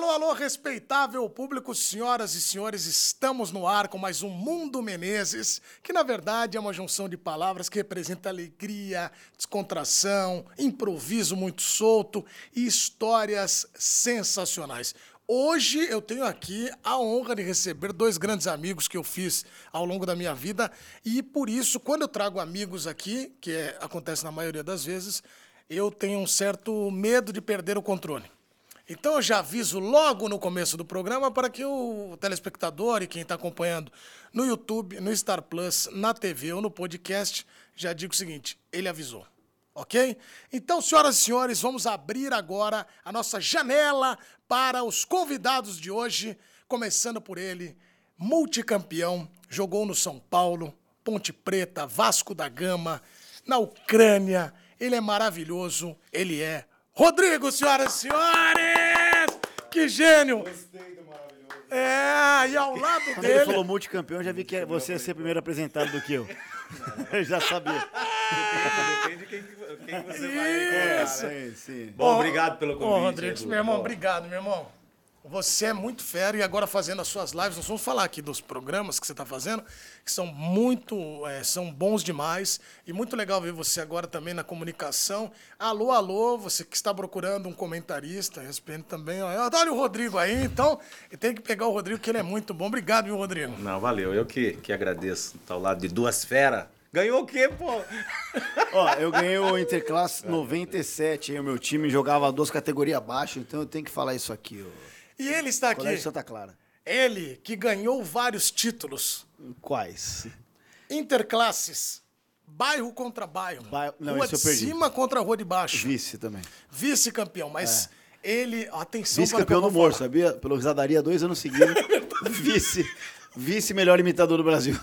Alô, alô, respeitável público, senhoras e senhores, estamos no ar com mais um Mundo Menezes, que na verdade é uma junção de palavras que representa alegria, descontração, improviso muito solto e histórias sensacionais. Hoje eu tenho aqui a honra de receber dois grandes amigos que eu fiz ao longo da minha vida e por isso, quando eu trago amigos aqui, que é, acontece na maioria das vezes, eu tenho um certo medo de perder o controle. Então eu já aviso logo no começo do programa para que o telespectador e quem está acompanhando no YouTube, no Star Plus, na TV ou no podcast, já diga o seguinte: ele avisou. Ok? Então, senhoras e senhores, vamos abrir agora a nossa janela para os convidados de hoje, começando por ele, multicampeão, jogou no São Paulo, Ponte Preta, Vasco da Gama, na Ucrânia. Ele é maravilhoso, ele é Rodrigo, senhoras e senhores! Que gênio! Gostei do maravilhoso. É, e ao lado Quando ele dele. falou multicampeão, eu já vi que você ia ser primeiro apresentado do que eu. Eu já sabia. Depende de quem, que- quem você vai Isso. né? Sim, sim. Bom, obrigado pelo convite. Ô, Rodrigues, meu irmão, obrigado, meu irmão. Você é muito fera e agora fazendo as suas lives, nós vamos falar aqui dos programas que você está fazendo, que são muito, é, são bons demais e muito legal ver você agora também na comunicação. Alô, alô, você que está procurando um comentarista, respeito também. Ó, olha o Rodrigo aí, então, e tem que pegar o Rodrigo que ele é muito bom. Obrigado, viu, Rodrigo? Não, valeu. Eu que, que agradeço. Tá ao lado de duas feras. Ganhou o quê, pô? Ó, eu ganhei o Interclasse 97, aí o meu time jogava duas categorias abaixo, então eu tenho que falar isso aqui. ó. E ele está aqui, Colégio Santa Clara. ele que ganhou vários títulos. Quais? Interclasses. Bairro contra bairro. Bairro- não, rua esse eu de perdi. cima contra a rua de baixo. Vice também. Vice-campeão, mas ele. Atenção Vice-campeão para o do que eu vou humor, falar. sabia? Pelo Risadaria, dois anos seguidos. Vice. Vice melhor imitador do Brasil.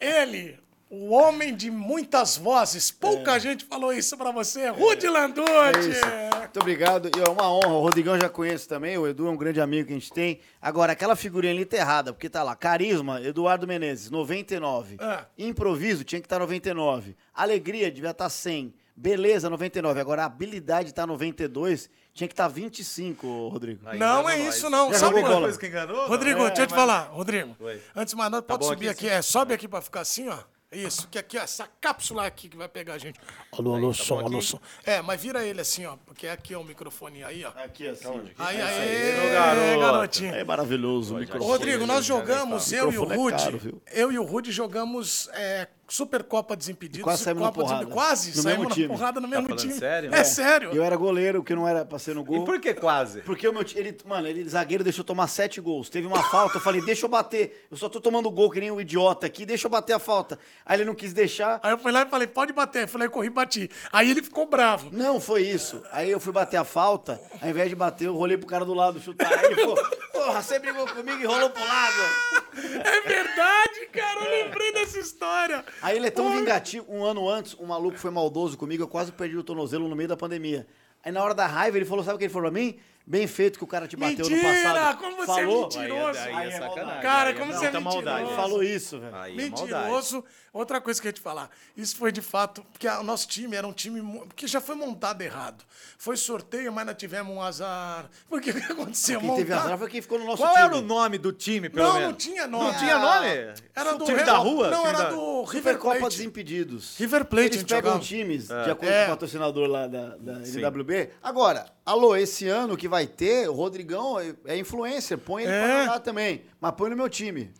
Ele, o homem de muitas vozes. Pouca gente falou isso pra você. Rude Landucci. É. Muito obrigado. E é uma honra. O Rodrigão já conheço também. O Edu é um grande amigo que a gente tem. Agora, aquela figurinha ali tá errada, porque tá lá. Carisma, Eduardo Menezes, 99. É. Improviso, tinha que estar 99. Alegria, devia estar 100. Beleza, 99. Agora, habilidade tá 92. Tinha que estar 25, ô, Rodrigo. Aí Não é isso, não. Já Sabe uma coisa que enganou? Rodrigo, não? deixa eu te falar. Rodrigo, Oi. antes de mais nada, pode bom subir aqui, aqui. É, sobe aqui pra ficar assim, ó. Isso, que aqui, ó, essa cápsula aqui que vai pegar a gente. Alô, alô, som, bom alô, som. É, mas vira ele assim, ó, porque aqui é o microfone aí, ó. Aqui, assim. Aí, aí, aí, meu garoto. garotinho. É maravilhoso o microfone. Rodrigo, nós nem jogamos, eu e o é Rude, eu e o Rude jogamos é, Supercopa Desimpedidos. Quase saímos na Copa porrada. Desempedidos. Quase No saímos na time. porrada no mesmo falando time. sério? É É. sério. Eu era goleiro, que não era pra ser no gol. E por que quase? Porque o meu ele, mano, ele zagueiro deixou tomar sete gols. Teve uma falta, eu falei, deixa eu bater. Eu só tô tomando gol que nem um idiota aqui, deixa eu bater a falta. Aí ele não quis deixar. Aí eu fui lá e falei, pode bater. Eu falei, corri e bati. Aí ele ficou bravo. Não, foi isso. Aí eu fui bater a falta, ao invés de bater, eu rolei pro cara do lado chutar. Aí ele falou, porra, você brigou comigo e rolou pro lado. É verdade, cara. Eu lembrei dessa história. Aí ele é tão Oi. vingativo. Um ano antes, um maluco foi maldoso comigo, eu quase perdi o tornozelo no meio da pandemia. Aí na hora da raiva, ele falou, sabe o que ele falou pra mim? Bem feito que o cara te bateu no Mentira! passado. Como você Falou? é mentiroso. Aí é, Aí é sacanagem. maldade. Cara, Aí é como você é maldade. mentiroso. Ele falou isso, velho. Aí é maldade. Mentiroso. Outra coisa que eu ia te falar. Isso foi de fato, porque o nosso time era um time que já foi montado errado. Foi sorteio, mas nós tivemos um azar. Porque o que aconteceu? Quem teve azar foi quem ficou no nosso Qual time. era o nome do time, pelo Não, menos? não tinha nome. Não tinha nome? Era O do time Re- da rua? Não, era da- do River Supercopa Plate. Desimpedidos. River Plate, a Eles pegam jogava. times de acordo É. com o patrocinador lá da, da NWB. Agora, alô, esse ano que vai ter, o Rodrigão é- é influencer, põe ele É. pra jogar também. Mas põe no meu time.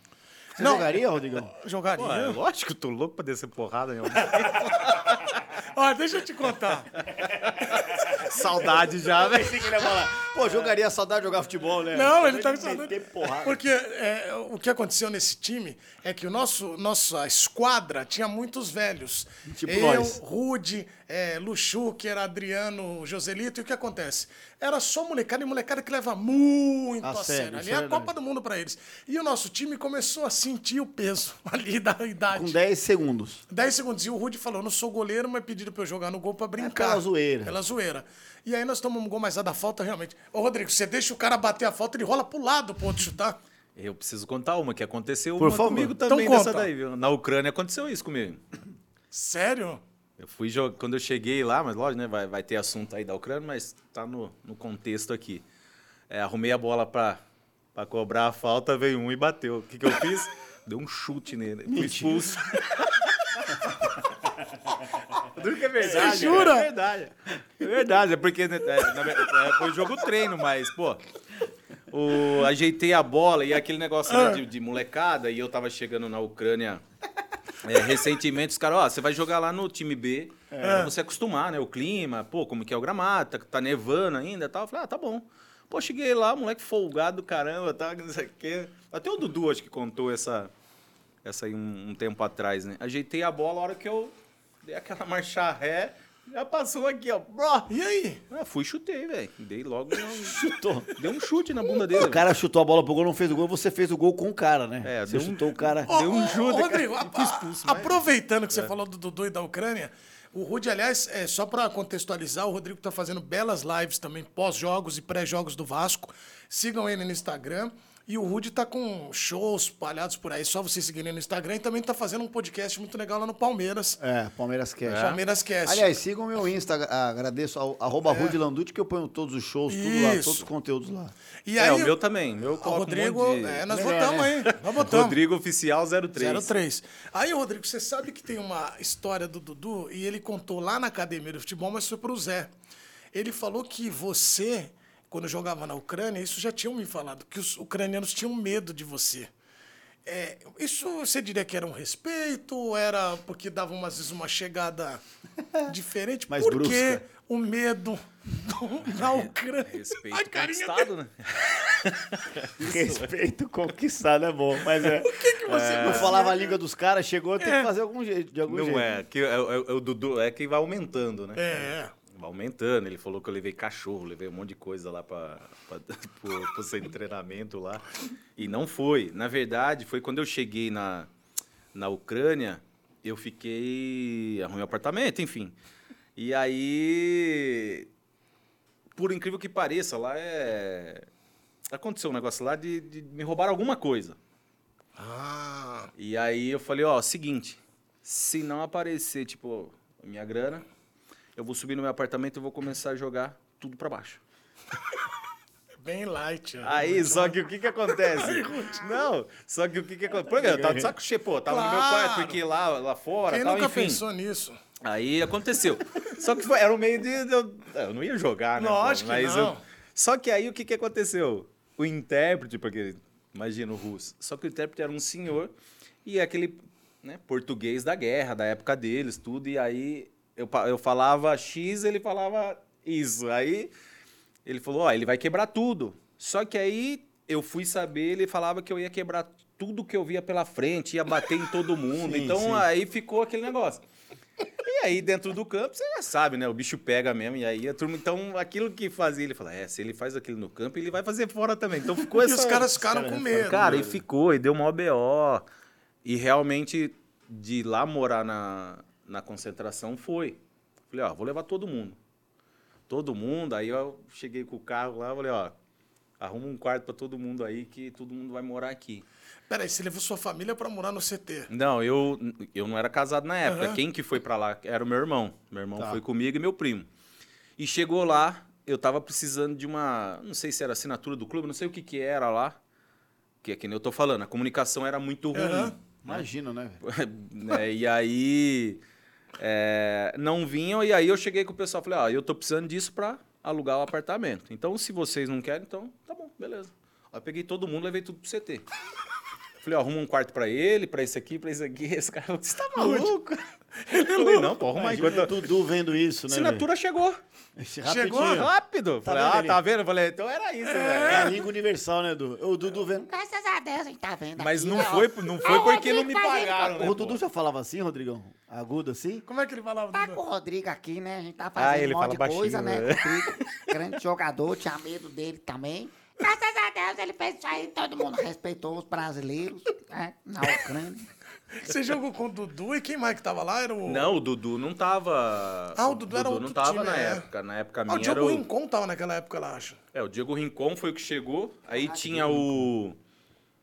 Você Não. jogaria, Rodrigão? Jogaria. Pô, é lógico, tô louco pra descer porrada. Meu. Ó, deixa eu te contar. Saudade já, velho. Pensei que ele ia falar, pô, jogaria saudade de jogar futebol, né? Não, ele tá com saudade. Porque é, o que aconteceu nesse time é que o nosso nossa esquadra tinha muitos velhos. Tipo Eu, nós. Rude, é, Luxu, que era Adriano, Joselito. E o que acontece? Era só molecada e molecada que leva muito A a, sério, Ali é é a. Copa do Mundo pra eles. E o nosso time começou a sentir o peso ali da idade. Com 10 segundos. 10 segundos. E o Rude falou: não sou goleiro, mas pediram pra eu jogar no gol pra brincar. É pela zoeira. Pela zoeira. E aí nós tomamos um gol mais a da falta, realmente. Ô, Rodrigo, você deixa o cara bater a falta, ele rola pro lado pro outro chutar. Eu preciso contar uma que aconteceu Por uma favor. comigo Então também dessa conta. daí, viu? Na Ucrânia aconteceu isso comigo. Sério? Eu fui jogar, quando eu cheguei lá, mas lógico, né, vai, vai ter assunto aí da Ucrânia, mas tá no, no contexto aqui. É, arrumei a bola pra, pra cobrar a falta, veio um e bateu. O que, que eu fiz? Deu um chute nele. Fui expulso. Duro que é verdade. Você jura? É verdade. É verdade. É porque né, é, é, foi jogo treino, mas, pô. O, ajeitei a bola e aquele negócio né, de, de molecada, e eu tava chegando na Ucrânia é, recentemente, os caras, ó, você vai jogar lá no time B, pra você acostumar, né? O clima, pô, como que é o gramado, tá, tá nevando ainda e tal. Eu falei, ah, tá bom. Pô, cheguei lá, moleque folgado do caramba, tá, não sei o quê. Até o Dudu, acho que contou essa, essa aí um, um tempo atrás, né? Ajeitei a bola, a hora que eu dei aquela marcha ré, já passou aqui, ó. Bró. E aí? Ah, fui e chutei, velho. Dei logo. um- Chutou. Dei um chute na bunda dele. O cara chutou a bola pro gol, não fez o gol, você fez o gol com o cara, né? É, você deu um- chutou o cara. Ô, Deu um chute, ô, cara. Rodrigo, a- expulso, mas- aproveitando que você falou do Dudu e da Ucrânia, o Rude, aliás, é, só para contextualizar, o Rodrigo tá fazendo belas lives também, pós-jogos e pré-jogos do Vasco. Sigam ele no Instagram. E o Rude tá com shows espalhados por aí, só vocês seguirem no Instagram. E também tá fazendo um podcast muito legal lá no Palmeiras. É, Palmeiras Cash. Palmeiras Cast. Aliás, sigam o meu Insta, agradeço, ao- arroba Rude Landucci, que eu ponho todos os shows, tudo lá, Isso. todos os conteúdos lá. e É, aí, o meu também. Meu um Rodrigo, monte de- é, nós Melhor, votamos né? aí. Nós votamos. Rodrigo Oficial 03. 03. Aí, Rodrigo, você sabe que tem uma história do Dudu e ele contou lá na academia do futebol, mas foi pro Zé. Ele falou que você, quando jogava na Ucrânia, isso já tinham me falado, que os ucranianos tinham medo de você. É, isso você diria que era um respeito, ou era porque dava umas vezes uma chegada diferente? Mais Por que brusca. o medo do- na Ucrânia? Respeito A conquistado, né? Respeito conquistado é bom, mas é. que que você não fazia? falava a língua dos caras, chegou, tem que fazer algum jeito, de algum jeito. Não é, que é, é- é o Dudu é que vai aumentando, né? É. Aumentando. Ele falou que eu levei cachorro, levei um monte de coisa lá para pro centro de treinamento lá. E não foi. Na verdade, foi quando eu cheguei na, na Ucrânia, eu fiquei. arrumei um apartamento, enfim. E aí. Por incrível que pareça, lá é. Aconteceu um negócio lá de, de me roubar alguma coisa. Ah, E aí eu falei, ó, seguinte, se não aparecer, tipo, minha grana, eu vou subir no meu apartamento e vou começar a jogar tudo pra baixo. bem light. né? Aí, só que o que que acontece? Não, só que o que que acontece? Por exemplo, eu tava de saco cheio, pô, tava no meu Claro. quarto, porque lá, lá fora, Quem tal, nunca enfim. pensou nisso? Aí aconteceu. Só que foi, era o meio de. eu, eu não ia jogar, né? pô, Lógico que mas não. eu- só que aí o que, que aconteceu? O intérprete, porque imagina o russo. Só que o intérprete era um senhor e aquele né, português da guerra, da época deles, tudo. E aí eu, eu falava X, ele falava isso. Aí ele falou: Ó, ele vai quebrar tudo. Só que aí eu fui saber, ele falava que eu ia quebrar tudo que eu via pela frente, ia bater em todo mundo. Sim, então sim. aí ficou aquele negócio. E aí, dentro do campo, você já sabe, né? O bicho pega mesmo. E aí a turma, então, aquilo que fazia, ele fala: é, se ele faz aquilo no campo, ele vai fazer fora também. Então ficou E essa. os caras ficaram com medo. Cara, né? e ficou, e deu uma BO. E realmente, de lá morar na, na concentração, foi. Falei, ó, vou levar todo mundo. Todo mundo. Aí eu cheguei com o carro lá, falei, ó, arruma um quarto pra todo mundo aí, que todo mundo vai morar aqui. Peraí, você levou sua família pra morar no CT. Não, eu, eu não era casado na época. Aham. Quem que foi pra lá era o meu irmão. Meu irmão Tá. foi comigo e meu primo. E chegou lá, eu tava precisando de uma, não sei se era assinatura do clube, não sei o que que era lá. Que é que nem eu tô falando, a comunicação era muito ruim. Aham. Imagina, né? né? E aí é, não vinham, e aí eu cheguei com o pessoal, falei, ó, eu tô precisando disso pra alugar o apartamento. Então, se vocês não querem, então tá bom, beleza. Aí eu peguei todo mundo, levei tudo pro CT. Falei, ó, arruma um quarto pra ele, pra esse aqui, pra esse aqui. Esse cara falou, você tá maluco? Eu falei, não, pô, arruma Imagina enquanto... o Dudu vendo isso, né? Assinatura chegou. velho? Chegou? Rápido. Tá Falei, vendo ah, ali? tá vendo? Eu falei, então era isso, É velho. a língua universal, né, Dudu? O Dudu vendo. Graças a Deus a gente tá vendo Mas aqui, não ó. foi, não foi porque não me tá pagaram, né, O Dudu pô? já falava assim, Rodrigão? Agudo assim? Como é que ele falava? Tá Dudu? com o Rodrigo aqui, né? A gente tá Ah, fazendo ele um monte fala de coisa, baixinho, né? né? Rodrigo, grande jogador, tinha medo dele também. Graças a Deus ele fez isso aí, todo mundo respeitou os brasileiros, né? Na Ucrânia. Você jogou com o Dudu e quem mais que tava lá? Era o... Não, o Dudu não tava. Ah, o Dudu era outro não tava time, na é. época. Na época Ah, minha o era Diogo o. Rincon tava naquela época lá, acho. É, o Diego Rincon foi o que chegou. Aí tinha o.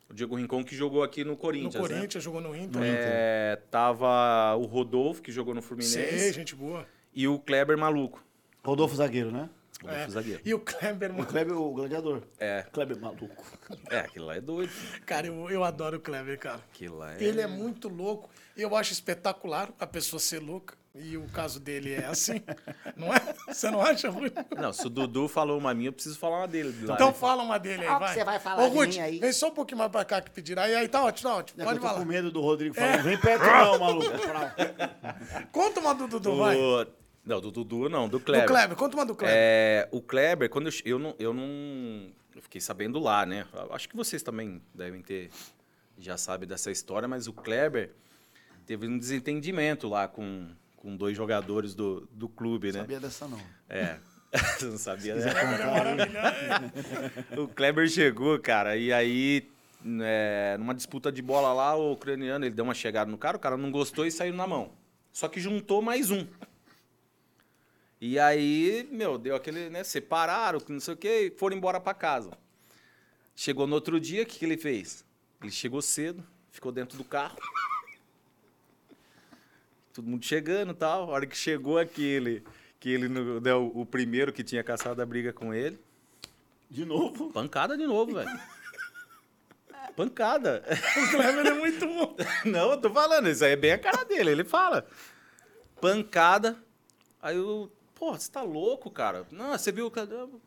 O Diego Rincon que jogou aqui no No Corinthians. né? Corinthians, jogou no Inter. É, tava o Rodolfo, que jogou no Fluminense. Sei, gente boa. E o Kleber Maluco. Rodolfo Zagueiro, né? Rodolfo zagueiro. E o Kleber, O mano. Kleber, o gladiador. É. Kleber maluco. É, aquilo lá é doido. Cara, eu, eu adoro o Kleber, cara. Aquilo lá é... Ele é muito louco. Eu acho espetacular a pessoa ser louca. E o caso dele é assim. não é? Você não acha, Rui? Não, se o Dudu falou uma minha, eu preciso falar uma dele. Então fala uma dele aí, vai. você vai falar Ô, de Ruth, mim aí? vem só um pouquinho mais pra cá que pedirá. Aí, aí tá ótimo, tá ótimo. É Pode eu tô falar. com medo do Rodrigo falando. Vem perto não, maluco. Conta uma do Dudu, vai. Não, do Dudu não, do Do Kleber. Kleber, conta uma do Kleber. É, o Kleber, quando eu, eu não, eu não. Eu fiquei sabendo lá, né? Acho que vocês também devem ter. Já sabem dessa história, mas o Kleber teve um desentendimento lá com, com dois jogadores do, do clube, né? Sabia dessa não. É. Você não sabia, né? o Kleber chegou, cara, e aí, é, numa disputa de bola lá, o ucraniano, ele deu uma chegada no cara, o cara não gostou e saiu na mão. Só que juntou mais um. E aí, meu, deu aquele, né, separaram, não sei o quê, e foram embora pra casa. Chegou no outro dia, o que, que ele fez? Ele chegou cedo, ficou dentro do carro. Todo mundo chegando e tal. A hora que chegou aquele, que ele, né, o, o primeiro que tinha caçado a briga com ele, De novo? pancada de novo, velho. Pancada. O Kleber é muito bom. Não, eu tô falando, isso aí é bem a cara dele. Ele fala. Pancada. Aí eu, pô, você tá louco, cara? Não, você viu que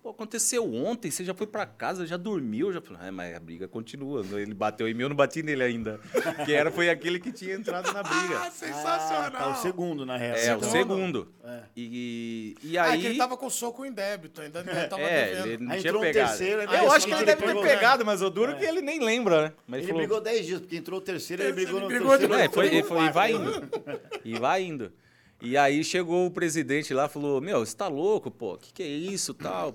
pô, aconteceu ontem, você já foi pra casa, já dormiu, já falei, ah, mas a briga continua. Ele bateu em mim, eu não bati nele ainda. Que era foi aquele que tinha entrado na Ah, briga. sensacional. Tá o segundo, na real. É, o segundo. É. E, e Ah, aí. que ele tava com soco em débito, ainda ainda tava é, devendo. ele não Aí tinha entrou um pegado. terceiro, aí eu acho que ele ele deve ter pegado, mas o duro é que ele nem lembra, né? Mas Ele falou, brigou 10 dias, porque entrou o terceiro, ele brigou ele no brigou de terceiro. É, foi, e foi, e vai indo. E vai indo. E aí chegou o presidente lá falou: Meu, você tá louco, pô? O que, que é isso tal?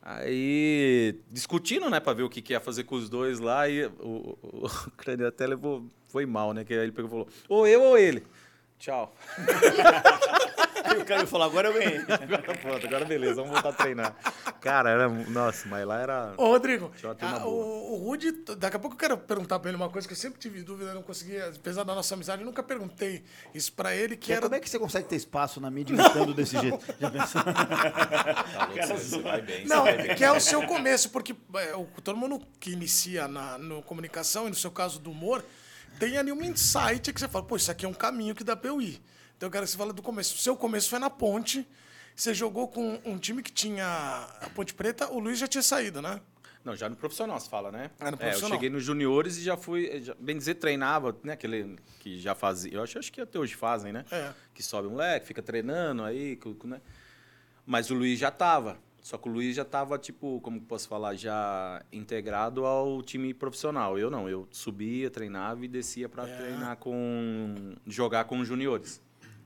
Aí, discutindo, né, pra ver o que, que ia fazer com os dois lá, e o, o, o crânio até levou, foi mal, né? Que aí ele pegou e falou: Ou eu ou ele. Tchau. Aí o cara me falou, agora eu ganhei. Agora pronto, agora beleza, vamos voltar a treinar. Cara, era. Nossa, mas lá era. Ô, Rodrigo, boa. o, o Rude, daqui a pouco eu quero perguntar pra ele uma coisa que eu sempre tive dúvida, não conseguia, apesar da nossa amizade, eu nunca perguntei isso pra ele, que Que era... Como é que você consegue ter espaço na mídia imitando desse jeito? Já pensou? Tá louco, você- vai bem, você Não, vai bem. que é o seu começo, porque é, o, todo mundo que inicia na no comunicação, e no seu caso do humor, tem ali um insight que você fala, pô, isso aqui é um caminho que dá pra eu ir. Então eu quero que você fale do começo. O seu começo foi na Ponte, você jogou com um time que tinha a Ponte Preta, o Luiz já tinha saído, né? Não, já no profissional se fala, né? Ah, no É, eu profissional. cheguei nos juniores e já fui, já, bem dizer, treinava, né? Aquele que já fazia, eu acho, acho que até hoje fazem, né? É. Que sobe o moleque, fica treinando aí, né? Mas o Luiz já tava. Só que o Luiz já tava, tipo, como posso falar, já integrado ao time profissional. Eu não, eu subia, treinava e descia para É. treinar com. jogar com os juniores.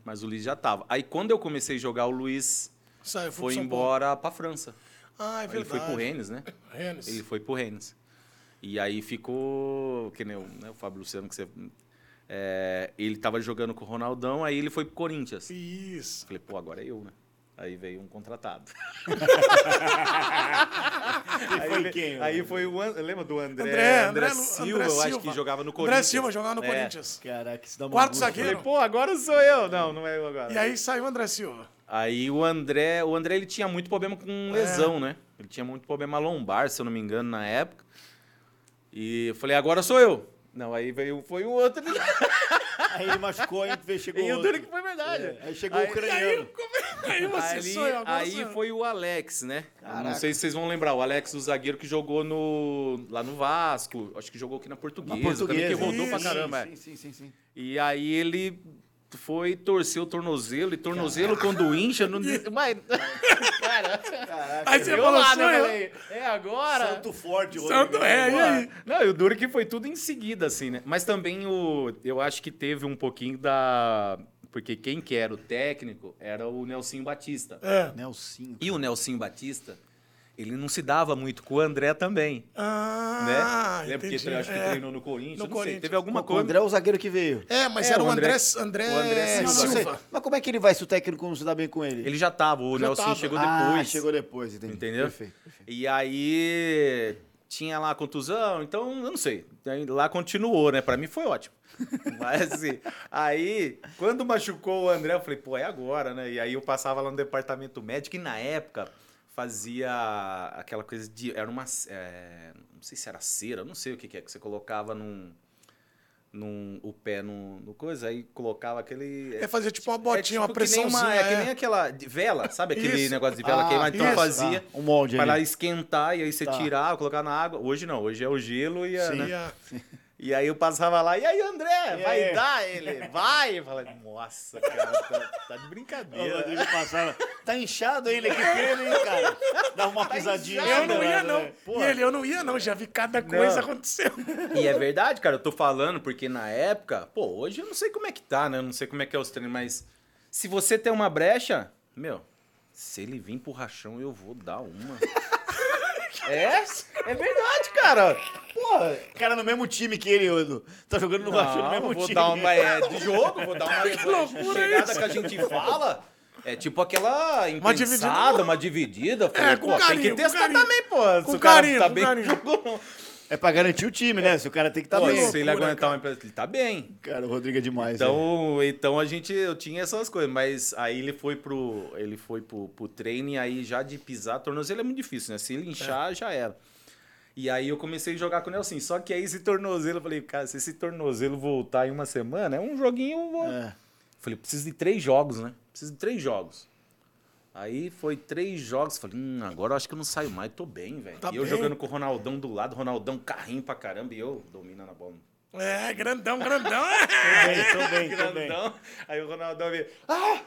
Mas o Luiz já tava. Aí quando eu comecei a jogar, o Luiz Saiu, foi embora pra França. Ah, é Ele verdade. foi pro Rennes, né? Rennes. Ele foi pro Rennes. E aí ficou. Que nem o, né, o Fábio Luciano, que você. é, ele tava jogando com o Ronaldão, aí ele foi pro Corinthians. Isso. Falei, pô, agora é eu, né? Aí veio um contratado. E foi quem? Aí foi o. An- Lembra do André? André, André, André, Silva, André eu acho Silva. que jogava no André Corinthians. Silva jogava no É. Corinthians. Caraca, isso dá uma Quarto zagueiro. Falei, pô, agora sou eu. Não, não é eu agora. E aí saiu o André Silva. Aí o André, o André ele tinha muito problema com É. lesão, né? Ele tinha muito problema lombar, se eu não me engano, na época. E eu falei, agora sou eu. Não, aí veio, foi o outro. Aí ele machucou, aí veio- chegou e o duro que foi verdade. É, aí chegou Aí- o ucraniano. Aí você Ali- sou eu, agora aí foi o Alex, né? Caraca. Não sei se vocês vão lembrar. O Alex, o zagueiro que jogou no, lá no Vasco. Acho que jogou aqui na Portuguesa. Uma Também que rodou pra caramba. é. Sim, sim, sim, sim. E aí ele foi torcer o tornozelo. E tornozelo, quando incha, não... Mas... Cara... Aí você falou, lá, né? Falei, é agora? Santo forte, Santo, Rodrigo. é, e aí? Não, e o duro que foi tudo em seguida, assim, né? Mas também o. Eu acho que teve um pouquinho da. Porque quem que era o técnico era o Nelsinho Batista. É. Nelsinho. E o Nelsinho Batista, ele não se dava muito com o André também. Ah, né? Lembra porque entendi. ele acho que É. treinou no Corinthians? No não sei. Corinthians. Teve alguma O coisa. André é o zagueiro que veio. É, mas É, era o o André, André- André, o André Silva. sei. Silva. Mas como é que ele vai se o técnico não se dá bem com ele? Ele já tava, o Já Nelsinho tava. chegou ah, depois. chegou depois, entendi. Entendeu? Perfeito. perfeito. E aí tinha lá a contusão, então eu não sei. Lá continuou, né? Pra mim foi ótimo. Mas assim, aí, quando machucou o André, eu falei, pô, é agora, né? E aí eu passava lá no departamento médico e na época fazia aquela coisa de. Era uma. é, não sei se era cera, não sei o que, que é, que você colocava num. num o pé no, no coisa, aí colocava aquele. É fazer tipo uma botinha, uma tipo que nem pressãozinha. É que é. nem aquela de vela, sabe? Aquele Isso. negócio de vela Ah, queimar. Então isso. fazia. Tá, um molde Para esquentar e aí você Tá. tirar, colocar na água. Hoje não, hoje é o gelo e a. Sim. né? A- E aí eu passava lá, e aí, André, E vai aí? dar ele? Vai! Eu falei, nossa, cara, tá, tá de O brincadeira. Rodrigo passava. Tá inchado ele aqui pelo, hein, cara? Dá uma pisadinha. Eu não ia, não. né? E ele, eu não ia, não. Já vi cada coisa Não. acontecendo. E é verdade, cara, eu tô falando porque na época, pô, hoje eu não sei como é que tá, né? Eu não sei como é que é os treinos, mas se você tem uma brecha, meu, se ele vir pro rachão, eu vou dar uma. é? É verdade, cara. Porra. Cara, no mesmo time que ele, Edu. Tá jogando no Baixo no Não, mesmo vou time. dar uma é, de jogo, vou dar uma Que loucura é chegada isso? que a gente fala. É tipo aquela Uma impensada, uma dividida. É, com pô, tem carinho, que com testar carinho. também, pô. Com se o cara carinho, tá com bem carinho. É pra garantir o time, né? Se o cara tem que estar Pô, bem. se ele aguentar uma empresa, ele tá bem. Cara, o Rodrigo é demais. Então, então a gente, eu tinha essas coisas, mas aí ele foi pro, ele foi pro, pro treino e aí já de pisar, tornozelo é muito difícil, né? Se ele inchar, já era. E aí eu comecei a jogar com o Nelson. Só que aí esse tornozelo, eu falei, cara, se esse tornozelo voltar em uma semana, é um joguinho. eu vou- É. Falei, preciso de três jogos, né? Preciso de três jogos. Aí foi três jogos. Falei, hum, agora eu acho que eu não saio mais, tô bem, velho. Tá e eu bem. jogando com o Ronaldão do lado, Ronaldão carrinho pra caramba, e eu dominando a bola. É, grandão, grandão. Tô bem, tô bem, tô bem. Grandão. Aí o Ronaldão veio, ah,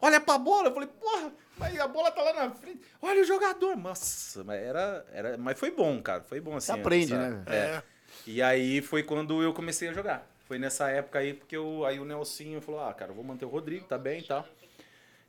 olha pra bola. Eu falei, porra, mas a bola tá lá na frente. Olha o jogador. Nossa, mas era, era, mas foi bom, cara. Foi bom assim. Você aprende, essa- né? É. É. E aí foi quando eu comecei a jogar. Foi nessa época aí, porque eu, aí o Nelsinho falou, ah, cara, eu vou manter o Rodrigo, tá bem e tal.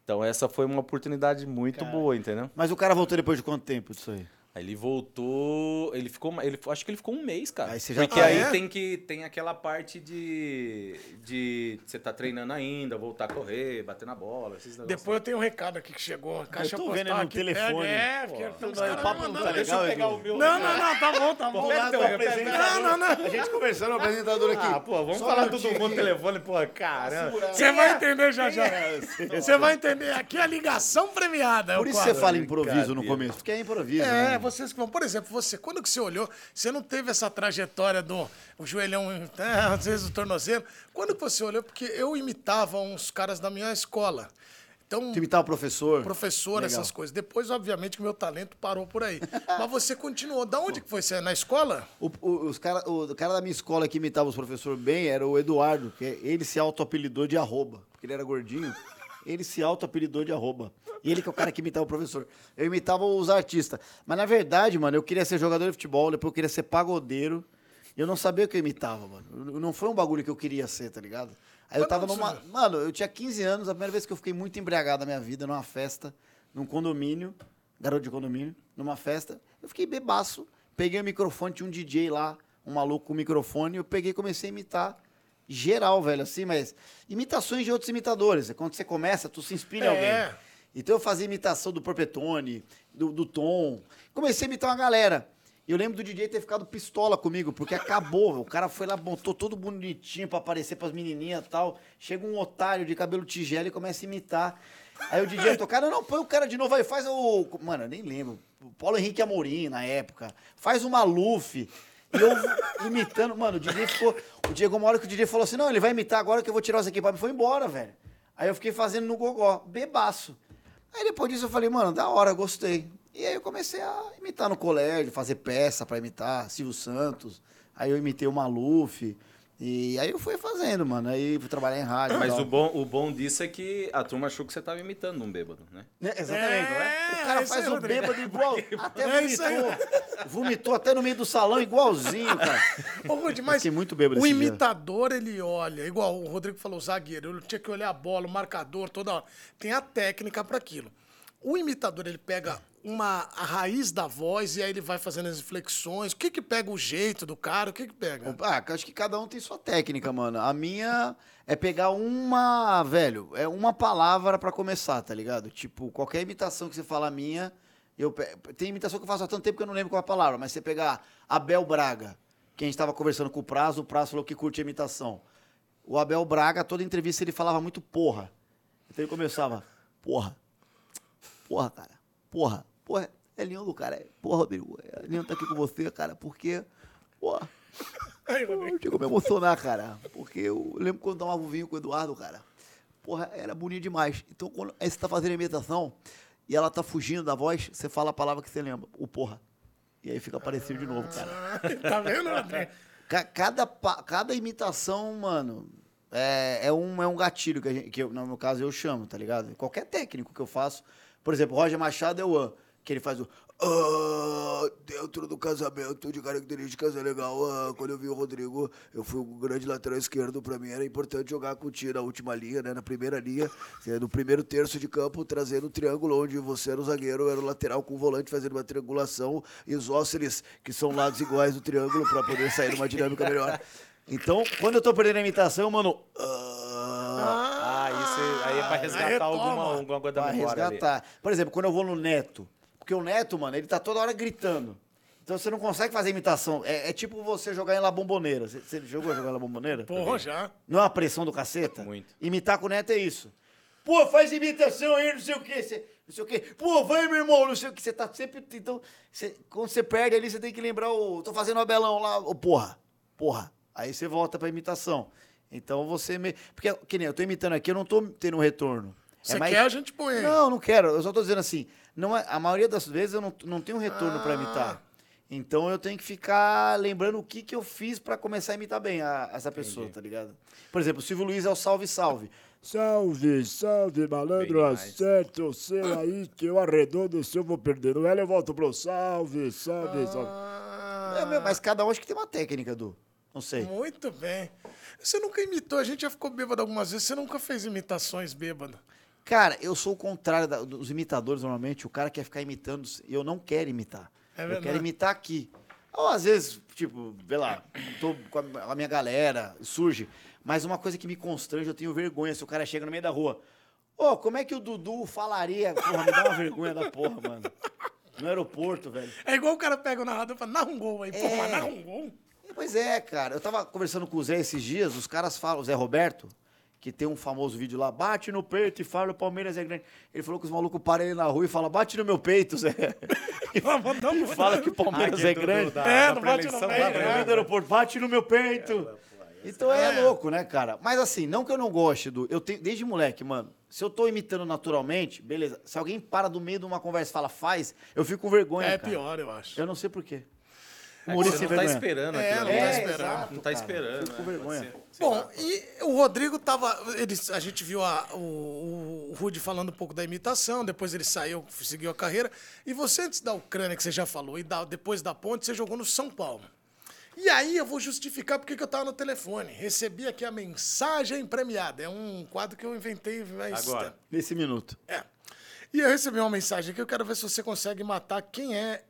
Então essa foi uma oportunidade muito boa, entendeu? Mas o cara voltou depois de quanto tempo disso aí? Aí ele voltou, ele ficou, ele, acho que ele ficou um mês, cara. Aí você já Porque tá- aí Ah, é? tem que tem aquela parte de de você tá treinando ainda, voltar a correr, bater na bola, esses negócios. Depois eu tenho um recado aqui que chegou. Caixa tô postal vendo no aqui. telefone. É, é porque os o caras papo não tá legal, Deixa eu pegar o meu. Não, não, não, tá bom, tá bom. Pega teu, apresentador. Não, não, não. A gente conversando, o apresentador aqui. Ah, pô, vamos Só falar um todo mundo no telefone, pô, caramba. Você vai entender já já. É, Você vai entender. Aqui é a ligação premiada. é Por o isso você fala improviso no começo, porque é improviso, É, né? Vocês que vão. Por exemplo, você, quando que você olhou, você não teve essa trajetória do o joelhão, é, às vezes o tornozelo. Quando que você olhou? Porque eu imitava uns caras da minha escola. Então, Tu imitar o professor. professor, Legal. essas coisas. Depois, obviamente, que o meu talento parou por aí. Mas você continuou. Da onde que foi? Você é na escola? O, o- os cara, o cara da minha escola que imitava os professores bem era o Eduardo, que ele se auto-apelidou de arroba, porque ele era gordinho. Ele se auto-apelidou de arroba. E ele que é o cara que imitava o professor. Eu imitava os artistas. Mas na verdade, mano, eu queria ser jogador de futebol, depois eu queria ser pagodeiro. E eu não sabia o que eu imitava, mano. Não foi um bagulho que eu queria ser, tá ligado? Aí eu tava numa. Mano, eu tinha 15 anos, a primeira vez que eu fiquei muito embriagado na minha vida, numa festa, num condomínio, garoto de condomínio, numa festa. Eu fiquei bebaço, peguei o microfone, tinha um DJ lá, um maluco com microfone, eu peguei e comecei a imitar geral, velho, assim, mas imitações de outros imitadores. É Quando você começa, tu se inspira em É. alguém. Então eu fazia imitação do Porpetone, do, do Tom. Comecei a imitar uma galera. E eu lembro do DJ ter ficado pistola comigo, porque acabou. O cara foi lá, montou todo bonitinho pra aparecer pras menininhas e tal. Chega um otário de cabelo tigela e começa a imitar. Aí o DJ tocar, não, não, põe o cara de novo aí, faz o. Mano, eu nem lembro. Paulo Henrique Amorim, na época. Faz o Maluf. E eu imitando, mano, o DJ ficou. O Diego, uma hora que o DJ falou assim: não, ele vai imitar agora que eu vou tirar os equipamentos. Foi embora, velho. Aí eu fiquei fazendo no gogó, bebaço. Aí depois disso eu falei, mano, da hora, gostei. E aí eu comecei a imitar no colégio, fazer peça pra imitar Silvio Santos. Aí eu imitei o Maluf. E aí eu fui fazendo, mano. Aí fui trabalhar em rádio. Mas tal. o bom, o bom disso é que a turma achou que você tava imitando um bêbado, né? Né? Exatamente, não é? O cara é faz o Rodrigo. bêbado igual. Até É vomitou. Vomitou até no meio do salão, igualzinho, cara. Ô, Rudy, mas muito bêbado o esse dia. imitador, ele olha, igual o Rodrigo falou, o zagueiro, ele tinha que olhar a bola, o marcador, toda hora. Tem a técnica para aquilo. O imitador, ele pega uma, a raiz da voz e aí ele vai fazendo as inflexões. O que que pega o jeito do cara? O que que pega? Ah, acho que cada um tem sua técnica, mano. A minha é pegar uma, velho, é uma palavra pra começar, tá ligado? Tipo, qualquer imitação que você fala minha, eu pe- tem imitação que eu faço há tanto tempo que eu não lembro qual é a palavra, mas você pegar Abel Braga, que a gente tava conversando com o Prazo, o Prazo falou que curte a imitação. O Abel Braga, toda entrevista ele falava muito porra. Então ele começava, porra. Porra, cara. porra, porra, é lindo, cara. Porra, Rodrigo, é lindo estar aqui com você, cara, porque, porra. Chegou a me emocionar, cara. Porque eu lembro quando tomava um vinho com o Eduardo, cara. Porra, era bonito demais. Então, quando aí você tá fazendo a imitação e ela tá fugindo da voz, você fala a palavra que você lembra. O porra. E aí fica parecido de novo, cara. Tá vendo? Ca- Cada, cada imitação, mano, é, é, um, é um gatilho que, gente, que eu, no meu caso eu chamo, tá ligado? Qualquer técnico que eu faço. Por exemplo, Roger Machado é o que ele faz o. "Ah, dentro do casamento de características é legal. ah, quando eu vi o Rodrigo, eu fui um grande lateral esquerdo. Pra mim era importante jogar com o Tia na última linha, né? Na primeira linha, eh, no primeiro terço de campo, trazendo o triângulo onde você era o zagueiro, era o lateral com o volante fazendo uma triangulação e os ósseres, que são lados iguais do triângulo, pra poder sair numa dinâmica melhor. Então, quando eu tô perdendo a imitação, mano. ah, Isso aí é pra resgatar retoma. alguma, alguma coisa da Pra memória ali. resgatar. Por exemplo, quando eu vou no Neto. Porque o Neto, mano, ele tá toda hora gritando. Então você não consegue fazer imitação. É, é tipo você jogar em La Bombonera. Você, você jogou a jogar em La Bombonera? Porra, já. Não é uma pressão do caceta? Muito. Imitar com o Neto é isso. Pô, faz imitação aí, não sei o quê. Você, não sei o quê. Pô, vai, meu irmão, não sei o que. Você tá sempre. Então, você- quando você perde ali, você tem que lembrar o. Tô fazendo o abelão lá. Ô, porra, porra. Aí você volta pra imitação. Então você. Me... Porque, que nem eu tô imitando aqui, eu não tô tendo um retorno. Você mais- quer, a gente põe. Não, não quero. Eu só tô dizendo assim. Não é, a maioria das vezes eu não, não tenho retorno pra imitar. Então eu tenho que ficar lembrando o que, que eu fiz pra começar a imitar bem a- essa pessoa, tá ligado? Por exemplo, o Silvio Luiz é o salve, salve. Salve, salve, malandro, acerta o seu aí, que eu arredondo o seu vou perder. No L eu volto pro salve, salve, salve. É, meu, mas cada um acho que tem uma técnica, Edu. Não sei. Muito bem. Você nunca imitou, a gente já ficou bêbado algumas vezes, você nunca fez imitações bêbado. Cara, eu sou o contrário da- dos imitadores, normalmente. O cara quer ficar imitando eu não quero imitar. É eu verdade. quero imitar aqui. Ou às vezes, tipo, vê lá, tô com a minha galera, surge. Mas uma coisa que me constrange, eu tenho vergonha se o cara chega no meio da rua. Ô, como é que o Dudu falaria? Porra, me dá uma vergonha da porra, mano. No aeroporto, velho. É igual o cara pega o narrador e fala, narra um gol aí. Pô, É. mas narra um gol. Pois é, cara. Eu tava conversando com o Zé esses dias, os caras falam, o Zé Roberto, que tem um famoso vídeo lá, bate no peito e fala o Palmeiras é grande. Ele falou que os malucos param ele na rua e falam, bate no meu peito, Zé. E fala que o Palmeiras é grande. É, não bate no da né? Do aeroporto, bate no meu peito. Então é, louco, né, cara? Mas assim, não que eu não goste do. Eu tenho, desde moleque, mano. Se eu tô imitando naturalmente, beleza. Se alguém para do meio de uma conversa e fala, faz, eu fico com vergonha. É cara. pior, eu acho. Eu não sei por quê. É, você sem não tá vergonha. esperando É, aquilo não ali. tá esperando. exato, Não tá cara. esperando. Fico com né? vergonha. Bom, e o Rodrigo tava. Eles, a gente viu a- o, o Rude falando um pouco da imitação, depois ele saiu, seguiu a carreira. E você, antes da Ucrânia, que você já falou, e da- depois da ponte, você jogou no São Paulo. E aí eu vou justificar porque que eu tava no telefone. Recebi aqui a mensagem premiada. É um quadro que eu inventei. Mas Agora. Nesse minuto. É. E eu recebi uma mensagem que eu quero ver se você consegue matar quem é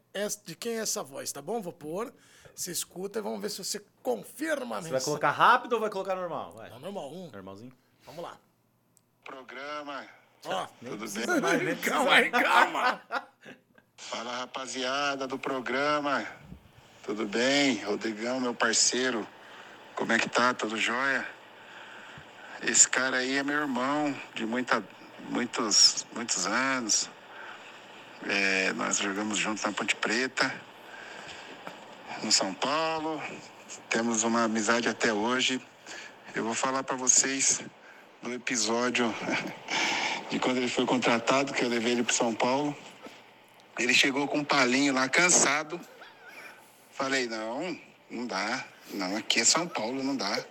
de quem é essa voz, tá bom? Vou pôr. Você escuta e vamos ver se você confirma a Você vai colocar rápido ou vai colocar normal? Vai. Não, normal, um. Normalzinho. Vamos lá. Programa. Ó. Tudo bem? calma aí, calma. Fala rapaziada do programa. Tudo bem? Rodrigão, meu parceiro. Como é que tá? Tudo jóia? Esse cara aí é meu irmão de muita, muitos, muitos anos. É, nós jogamos juntos na Ponte Preta, no São Paulo. Temos uma amizade até hoje. Eu vou falar para vocês do episódio de quando ele foi contratado, que eu levei ele para São Paulo. Ele chegou com um palinho lá, cansado. Falei, não, não dá. Não, aqui é São Paulo, não dá.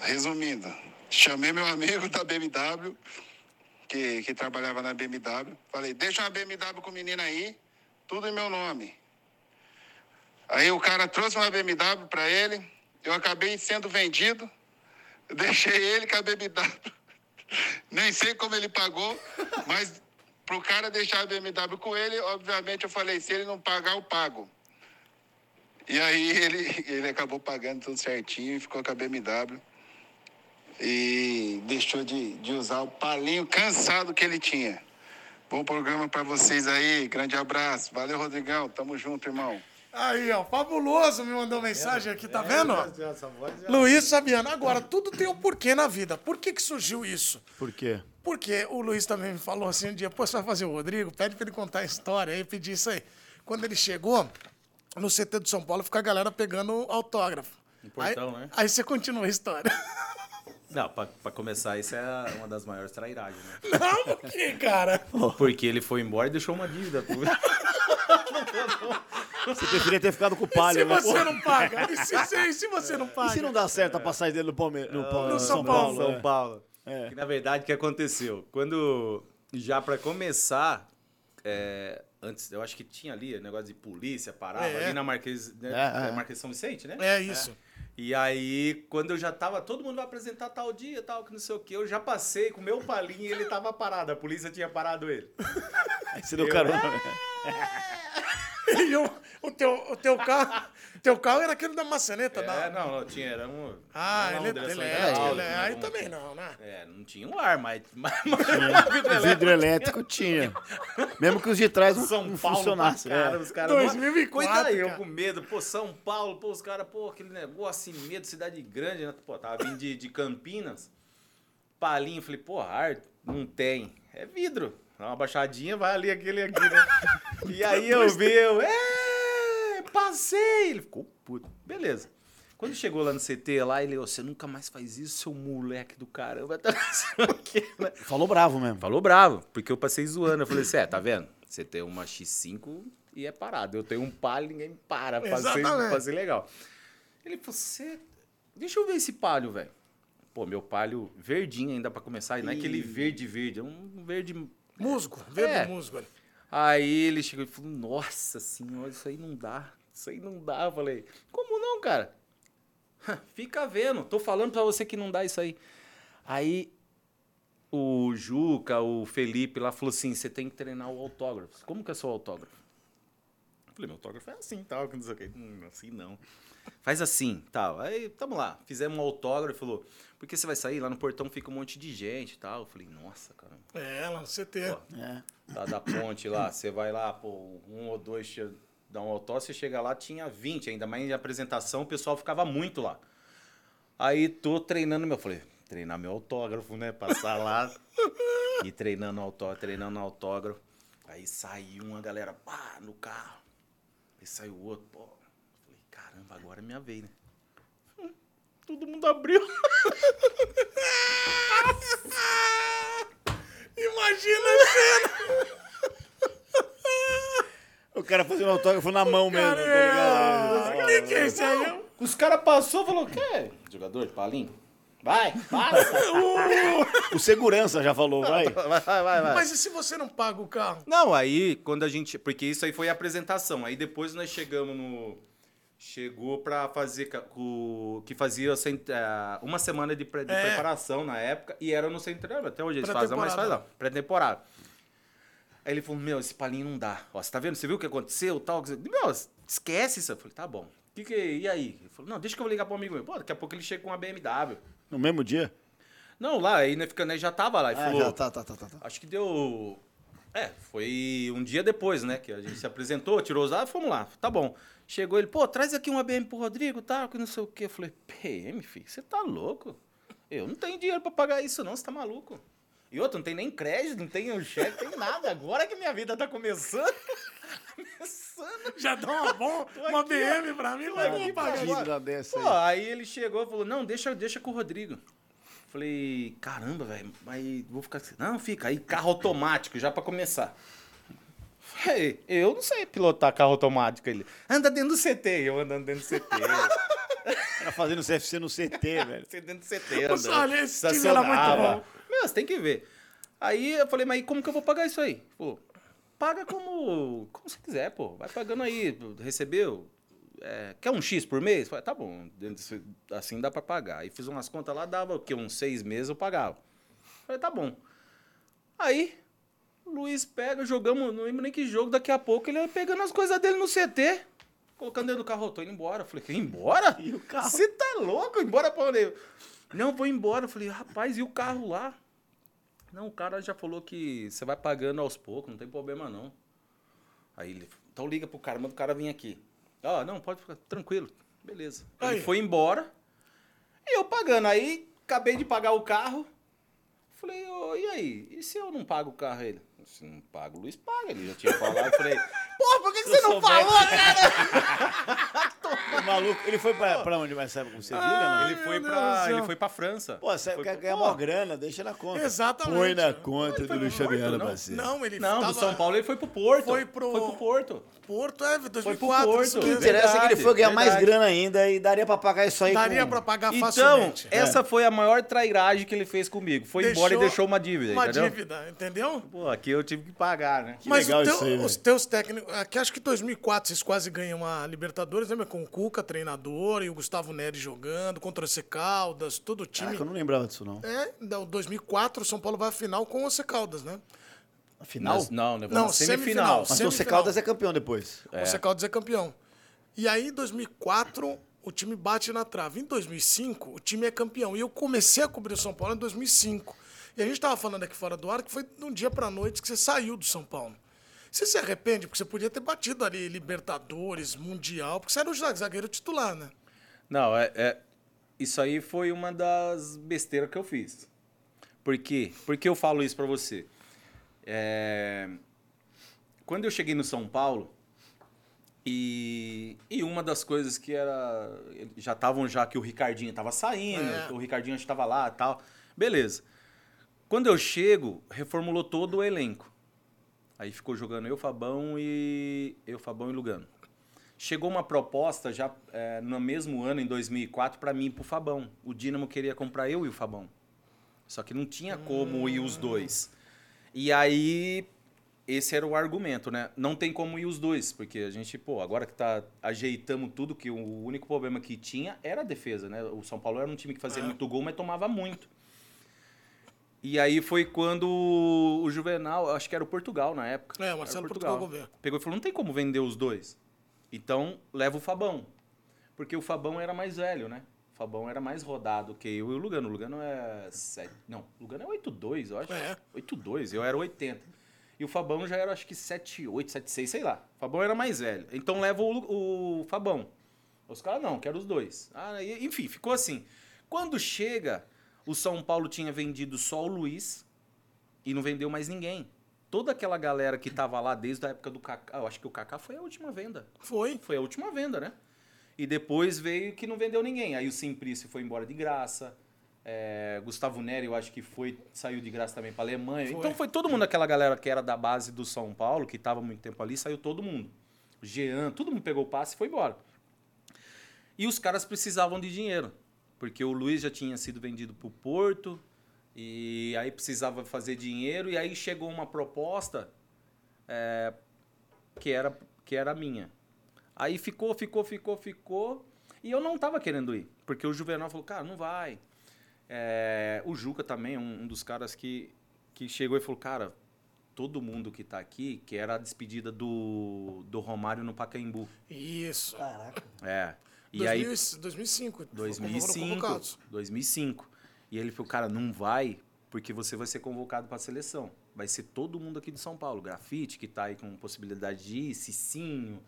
Resumindo, chamei meu amigo da BMW, que, que trabalhava na BMW. Falei, deixa uma BMW com o menino aí, tudo em meu nome. Aí o cara trouxe uma BMW para ele, eu acabei sendo vendido. Deixei ele com a BMW. Nem sei como ele pagou, mas pro cara deixar a BMW com ele, obviamente eu falei, se ele não pagar, eu pago. E aí ele, ele acabou pagando tudo certinho e ficou com a BMW. E deixou de, de usar o palinho cansado que ele tinha. Bom programa para vocês aí, grande abraço. Valeu, Rodrigão, tamo junto, irmão. Aí, ó, fabuloso me mandou mensagem aqui, É, tá vendo? Essa voz já- Luiz Fabiano, agora tudo tem um porquê na vida. Por que que surgiu isso? Por quê? Porque o Luiz também me falou assim um dia, pô, você vai fazer o Rodrigo? Pede pra ele contar a história. Aí eu pedi isso aí. Quando ele chegou, no CT do São Paulo, fica a galera pegando autógrafo. Portão, aí, né? Aí você continua a história. Não, pra, pra começar, isso é uma das maiores trairagens, né? Não, por quê, cara? Porque ele foi embora e deixou uma dívida. Você preferia ter ficado com o Se palha, né? você não paga? E se, se- e se você não E paga? se não dá certo a passagem dele no, Palme... no, Palme- No São Paulo. São é. Paulo. É. Que, na verdade, o que aconteceu? Quando, já pra começar, é, antes, eu acho que tinha ali negócio de polícia, parava É. ali na Marquês, né, É, é. é Marquês São Vicente, né? É isso. E aí, quando eu já tava, todo mundo vai apresentar tal dia, tal, que não sei o quê, eu já passei com o meu palinho e ele tava parado, a polícia tinha parado ele. Aí você deu carona. E o, o, teu, o teu carro. Teu carro era aquele da maçaneta, É, não? não, não, tinha, era um... Ah, não, ele, é, ele é. né, Aí um- também não, né? É, não tinha um ar, mas... mas, O vidro elétrico tinha. Mesmo que os de trás não, São não Paulo funcionassem. pra cara, é. os caras... 2004, Cuidado aí, eu cara. com medo. Pô, São Paulo, pô, os caras, pô, aquele negócio assim, medo, cidade grande, né? Pô, tava vindo de, de Campinas, palinho, falei, pô, ar, não tem. É vidro. Dá uma baixadinha, vai ali, aquele aqui, né? E aí eu vi, eu, é, passei. Ele ficou puto. Beleza. Quando chegou lá no CT, lá, ele, "Ô, você nunca mais faz isso, seu moleque do caramba. Falou bravo mesmo. Falou bravo, porque eu passei zoando. Eu falei assim, é, tá vendo? Você tem uma X5 e é parado. Eu tenho um palio, ninguém para. Passei, passei legal. Ele falou, você... Deixa eu ver esse palio, velho. Pô, meu palio verdinho ainda pra começar. E não é aquele verde verde, é um verde... Musgo, verde É. musgo. ali. Aí ele chegou e falou, nossa senhora, isso aí não dá. Isso aí não dá. Eu falei, como não, cara? Fica vendo. Tô falando pra você que não dá isso aí. Aí o Juca, o Felipe lá falou assim: você tem que treinar o autógrafo. Como que é seu autógrafo? Eu falei, meu autógrafo é assim, tal, que não sei o quê. Hum, assim não. Faz assim, tal. Aí, tamo lá. Fizemos um autógrafo, falou, porque você vai sair? Lá no portão fica um monte de gente e tal. Eu falei, nossa, cara. É, lá no CT. É. Tá da ponte lá, você vai lá, pô, um ou dois dá um autógrafo, você chega lá, tinha 20, ainda mais em apresentação, o pessoal ficava muito lá. Aí tô treinando meu, falei, treinar meu autógrafo, né? Passar lá e treinando autógrafo, treinando autógrafo. Aí saiu uma galera, pá, no carro. Aí saiu o outro, pô. Falei, caramba, agora é minha vez, né? Hum, Todo mundo abriu. Imagina a cena. O cara fazendo autógrafo na mão mesmo, tá ligado? O que, que é isso aí? Os caras passou e falou, quê? Jogador de palinho? Vai, para. O segurança já falou, vai. vai, vai, vai, vai. Mas e se você não paga o carro? Não, aí quando a gente. Porque isso aí foi a apresentação. Aí depois nós chegamos no. Chegou pra fazer. ca- com- Que fazia sem- eh, uma semana de, pré- de É. preparação na época. E era no centro. Até hoje eles fazem, mas faz Pré-temporada. não. Pré-temporada. Aí ele falou: Meu, esse palinho não dá. Ó, você tá vendo? Você viu o que aconteceu? Tal? Meu, esquece isso. Eu falei: Tá bom. Que que, e aí? Ele falou: Não, deixa que eu vou ligar pro amigo meu. Pô, daqui a pouco ele chega com uma BMW. No mesmo dia? Não, lá, aí né, ficando, aí já tava lá. E Ah, falou: já, tá, tá, tá, tá. tá. Acho que deu. É, foi um dia depois, né? Que a gente se apresentou, tirou os dados, fomos lá. Tá bom. Chegou ele, pô, traz aqui uma BM pro Rodrigo, tá? Que não sei o quê. Eu falei, PM, filho, você tá louco? Eu não tenho dinheiro pra pagar isso, não, você tá maluco. E outro, não tem nem crédito, não tem um cheque, não tem nada. Agora que minha vida tá começando. começando. Já dá uma, bom, uma BM pra mim, mas aqui, paga pô. aí. aí ele chegou e falou, não, deixa, deixa com o Rodrigo. Falei, caramba, velho, mas vou ficar assim. Não, fica. Aí carro automático, já pra começar. Falei, eu não sei pilotar carro automático. Ele, anda dentro do CT. Eu andando dentro do CT. Era fazendo CFC no CT, velho. Você dentro do CT, andando. olha, esse time era muito bom. Meu, você tem que ver. Aí eu falei, mas como que eu vou pagar isso aí? Pô, paga como, como você quiser, pô. Vai pagando aí. Recebeu? É, quer um X por mês? Falei, tá bom, assim dá pra pagar. Aí fiz umas contas lá, dava o quê? Uns seis meses eu pagava. Falei, tá bom. Aí, Luiz pega, jogamos, não lembro nem que jogo, daqui a pouco ele pegando as coisas dele no CT, colocando dentro do carro, eu tô indo embora. Falei, "Quer ir embora? Você tá louco? Embora pra onde? Não, vou embora. Eu falei, rapaz, e o carro lá? Não, o cara já falou que você vai pagando aos poucos, não tem problema não. Aí ele, então liga pro cara, manda o cara vir aqui. Ó, não, pode ficar tranquilo. Beleza. Aí. Ele foi embora. E eu pagando. Aí, acabei de pagar o carro. Falei, ô, e aí? E se eu não pago o carro? Ele, se não paga, o Luiz paga. Ele já tinha falado. Eu falei, pô, por que, que você não falou, cara? O maluco, ele foi pra, pra onde mais sabe com Sevilha, não? Ele foi, Deus pra, ele foi pra França. Pô, você Foi quer ganhar uma grana, deixa na conta. Exatamente. Põe na conta do foi Luiz não? parceiro. Não, ele Não, tava... do São Paulo ele foi pro Porto. Foi pro- Foi pro Porto. Porto, é, Foi pro 2004. Porto. isso O que mesmo. interessa é que ele foi ganhar mais verdade. grana ainda e daria pra pagar isso aí Daria com... pra pagar Então, facilmente. essa foi a maior trairagem que ele fez comigo. Foi embora e deixou uma dívida, Uma entendeu? dívida, entendeu? Pô, aqui eu tive que pagar, né? Mas legal teu- isso aí, os velho. teus técnicos. Aqui acho que em 2004 vocês quase ganham a Libertadores, lembra? Com o Cuca, treinador, e o Gustavo Neri jogando, contra o C Caldas, todo o time. Caraca, eu não lembrava disso, não. É, em 2004 o São Paulo vai à final com o C Caldas, né? Afinal, Nós- não, levou Não, na semifinal. semifinal. mas o semifinal. Caldas é campeão depois. O C Caldas é campeão. E aí, em 2004, o time bate na trave. Em 2005, o time é campeão. E eu comecei a cobrir o São Paulo em 2005. E a gente estava falando aqui fora do ar que foi de um dia para noite que você saiu do São Paulo. Você se arrepende? Porque você podia ter batido ali Libertadores, Mundial, porque você era o zagueiro titular, né? Não, é, é- Isso aí foi uma das besteiras que eu fiz. Por quê? Por que eu falo isso pra você? É, Quando eu cheguei no São Paulo, e, e uma das coisas que era. Já estavam já que o Ricardinho tava saindo, É. o Ricardinho estava lá e tal. Beleza. Quando eu chego, reformulou todo o elenco. Aí ficou jogando eu, Fabão e. Eu, Fabão e Lugano. Chegou uma proposta já é, no mesmo ano, em 2004, para mim e pro Fabão. O Dínamo queria comprar eu e o Fabão. Só que não tinha como ir os dois. E aí, esse era o argumento, né? Não tem como ir os dois, porque a gente, pô, agora que tá ajeitamos tudo, que o único problema que tinha era a defesa, né? O São Paulo era um time que fazia muito gol, mas tomava muito. E aí foi quando o Juvenal, acho que era o Portugal na época. É, o Marcelo Portugal Gouveia. Pegou e falou: não tem como vender os dois. Então, leva o Fabão. Porque o Fabão era mais velho, né? O Fabão era mais rodado que eu e o Lugano. O Lugano é. Sete, não, o Lugano é 8,2, eu acho. É. 8,2, eu era 80. E o Fabão já era, acho que 7,8, 7,6, sei lá. O Fabão era mais velho. Então leva o, o Fabão. Os caras não, quero os dois. Ah, enfim, ficou assim. Quando chega, o São Paulo tinha vendido só o Luiz e não vendeu mais ninguém. Toda aquela galera que tava lá desde a época do Kaká, eu acho que o Kaká foi a última venda. Foi. Foi a última venda, né? E depois veio que não vendeu ninguém. Aí o Simplício foi embora de graça. É, Gustavo Neri, eu acho que foi saiu de graça também para Alemanha. Foi. Então foi todo mundo aquela galera que era da base do São Paulo, que estava muito tempo ali, saiu todo mundo. Jean, todo mundo pegou o passe e foi embora. E os caras precisavam de dinheiro, porque o Luiz já tinha sido vendido para o Porto, e aí precisava fazer dinheiro, e aí chegou uma proposta é, que, era, que era minha. Aí ficou, ficou, ficou, ficou, e eu não tava querendo ir, porque o Juvenal falou, cara, não vai. É, o Juca também, um, um dos caras que, que chegou e falou, cara, todo mundo que tá aqui quer a despedida do, do Romário no Pacaembu. Isso. Caraca. É. E 2000, aí, 2005. foram 2005, convocados. 2005. E ele falou, cara, não vai, porque você vai ser convocado para a seleção. Vai ser todo mundo aqui de São Paulo. Grafite, que tá aí com possibilidade de ir, Cicinho.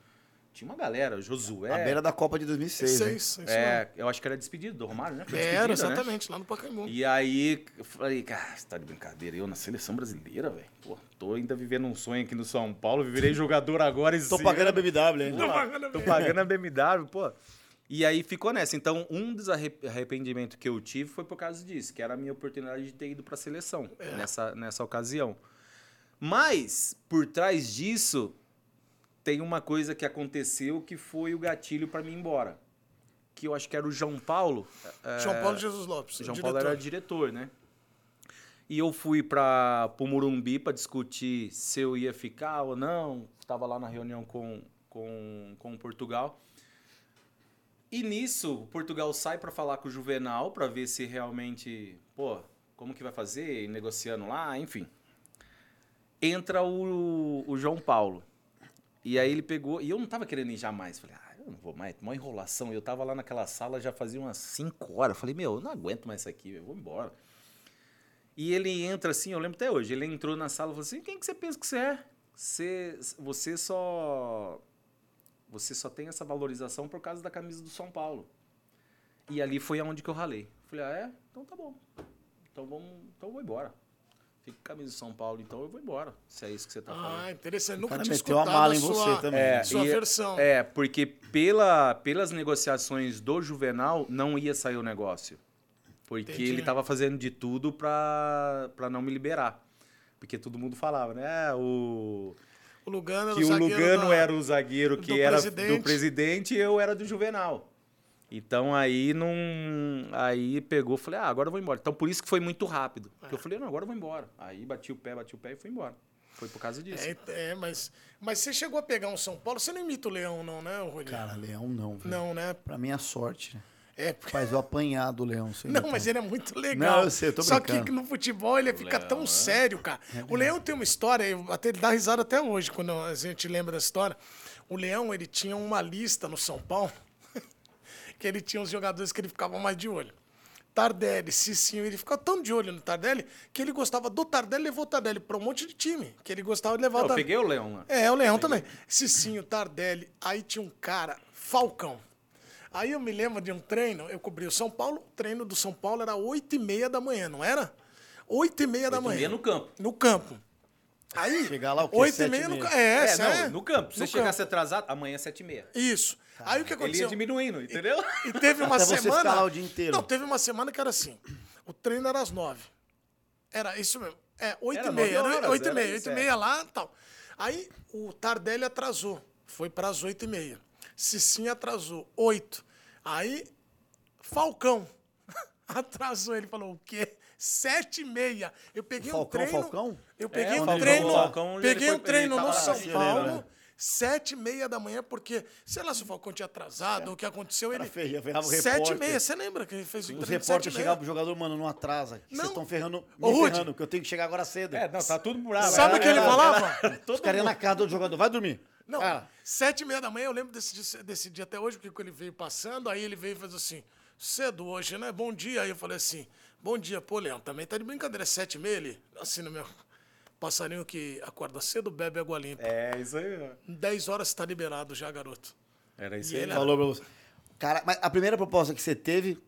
Tinha uma galera, Josué. A beira da Copa de 2006, né? Seis, isso É, eu acho que era despedido do Romário, né? Foi Era, né? exatamente, lá no Pacaembu. E aí, eu falei, cara, você tá de brincadeira? Eu na seleção brasileira, velho? Pô, tô ainda vivendo um sonho aqui no São Paulo, virei jogador agora esse Tô pagando a BMW, hein? Pô, tô pagando a BMW, pô. E aí ficou nessa. Então, um dos arrependimentos que eu tive foi por causa disso, que era a minha oportunidade de ter ido pra seleção nessa, nessa ocasião. Mas, por trás disso, tem uma coisa que aconteceu que foi o gatilho pra mim ir embora. Que eu acho que era o João Paulo. João Paulo Jesus Lopes. João diretor. Paulo era diretor, né? E eu fui para o Murumbi para discutir se eu ia ficar ou não. Estava lá na reunião com, com, com Portugal. E nisso, Portugal sai para falar com o Juvenal para ver se realmente, pô, como que vai fazer, negociando lá, enfim. Entra o, o João Paulo. E aí ele pegou, e eu não tava querendo ir jamais. Falei, ah, eu não vou mais, uma enrolação. Eu tava lá naquela sala já fazia umas 5 horas. Falei, meu, eu não aguento mais isso aqui, eu vou embora. E ele entra assim, eu lembro até hoje, ele entrou na sala e falou assim, quem que você pensa que você é? Você, você só você só tem essa valorização por causa da camisa do São Paulo. E ali foi aonde que eu ralei. Falei, ah, é? Então tá bom. Então vamos. Então eu vou embora. Fica com a camisa do São Paulo, então eu vou embora. Se é isso que você tá falando. Ah, interessante. Nunca cara tinha meteu a mala em sua, você também. É, sua e- versão. É, porque pela, pelas negociações do Juvenal não ia sair o negócio. Porque Entendi. ele tava fazendo de tudo pra, pra não me liberar. Porque todo mundo falava, né? "Ah, O, O Lugano era que o zagueiro Lugano da- era o zagueiro que do era presidente. do presidente e eu era do Juvenal. Então aí não. Aí pegou, falei, ah, agora eu vou embora. Então por isso que foi muito rápido. Porque eu falei, não, agora eu vou embora. Aí bati o pé, bati o pé e fui embora. Foi por causa disso. É, é, mas, mas você chegou a pegar um São Paulo, você não imita o Leão, não, né, Rogério? Cara, Leão não, velho. Não, né? Pra minha sorte, né? É, porque- Faz eu apanhar do Leão. sem Não, mas ele é muito legal. Não, eu sei, eu tô Só brincando. que no futebol ele fica tão sério, cara. O Leão tem uma história, eu até ele dá risada até hoje, quando a gente lembra dessa história. O Leão, ele tinha uma lista no São Paulo, que ele tinha os jogadores que ele ficava mais de olho. Tardelli, Cicinho, ele ficava tão de olho no Tardelli que ele gostava do Tardelli e levou o Tardelli para um monte de time, que ele gostava de levar o eu Tardelli. peguei o Leão lá. É, o Leão também. Cicinho, Tardelli. Aí tinha um cara, Falcão. Aí eu me lembro de um treino, eu cobri o São Paulo, o treino do São Paulo era 8 e meia da manhã, não era? 8 e meia da e manhã. meia no campo. No campo. Aí, Chegar lá o quê? 8 e e meia no meia? campo. É, É, essa não, é. no campo. Se No você chegasse atrasado, amanhã é 7h30. Isso. Aí o que Ele aconteceu? ia diminuindo, entendeu? E teve uma Até você semana. ficar lá o dia inteiro. Não, teve uma semana que era assim. O treino era às nove. Era isso mesmo. É, oito Era e meia. Era horas, oito e era meia. isso, Oito e é. meia lá e tal. Aí o Tardelli atrasou. Foi para as oito e meia. Cicinho atrasou. Oito. Aí Falcão atrasou. Ele falou o quê? Sete e meia. Eu peguei um Falcão, treino. Falcão? Eu peguei É, um treino. Falcão, peguei um treino no São assim, Paulo. né? Sete e meia da manhã, porque, sei lá se o Falcão tinha atrasado ou o que aconteceu, ele... ferra- ferrava o Sete e meia, você lembra que ele fez o Os treino de sete repórteres e meia? chegavam pro jogador, mano, não atrasa. que Vocês Não. estão ferrando, me Ô, ferrando, que eu tenho que chegar agora cedo. É, não, tá tudo bravo. Sabe o que ele Era- falava? Os caras iam na casa do jogador, vai dormir. Não, Cara, sete e meia da manhã, eu lembro desse dia, desse dia até hoje, porque ele veio passando, aí ele veio e fez assim, cedo hoje, né? Bom dia. Aí eu falei assim, bom dia, pô, Leão, também tá de brincadeira, é sete e meia ele? Assim, no meu passarinho que acorda cedo, bebe água limpa. É, isso aí. ó. Em 10 horas tá liberado já, garoto. Era isso E aí. ele falou pra você. Cara, mas a primeira proposta que você teve,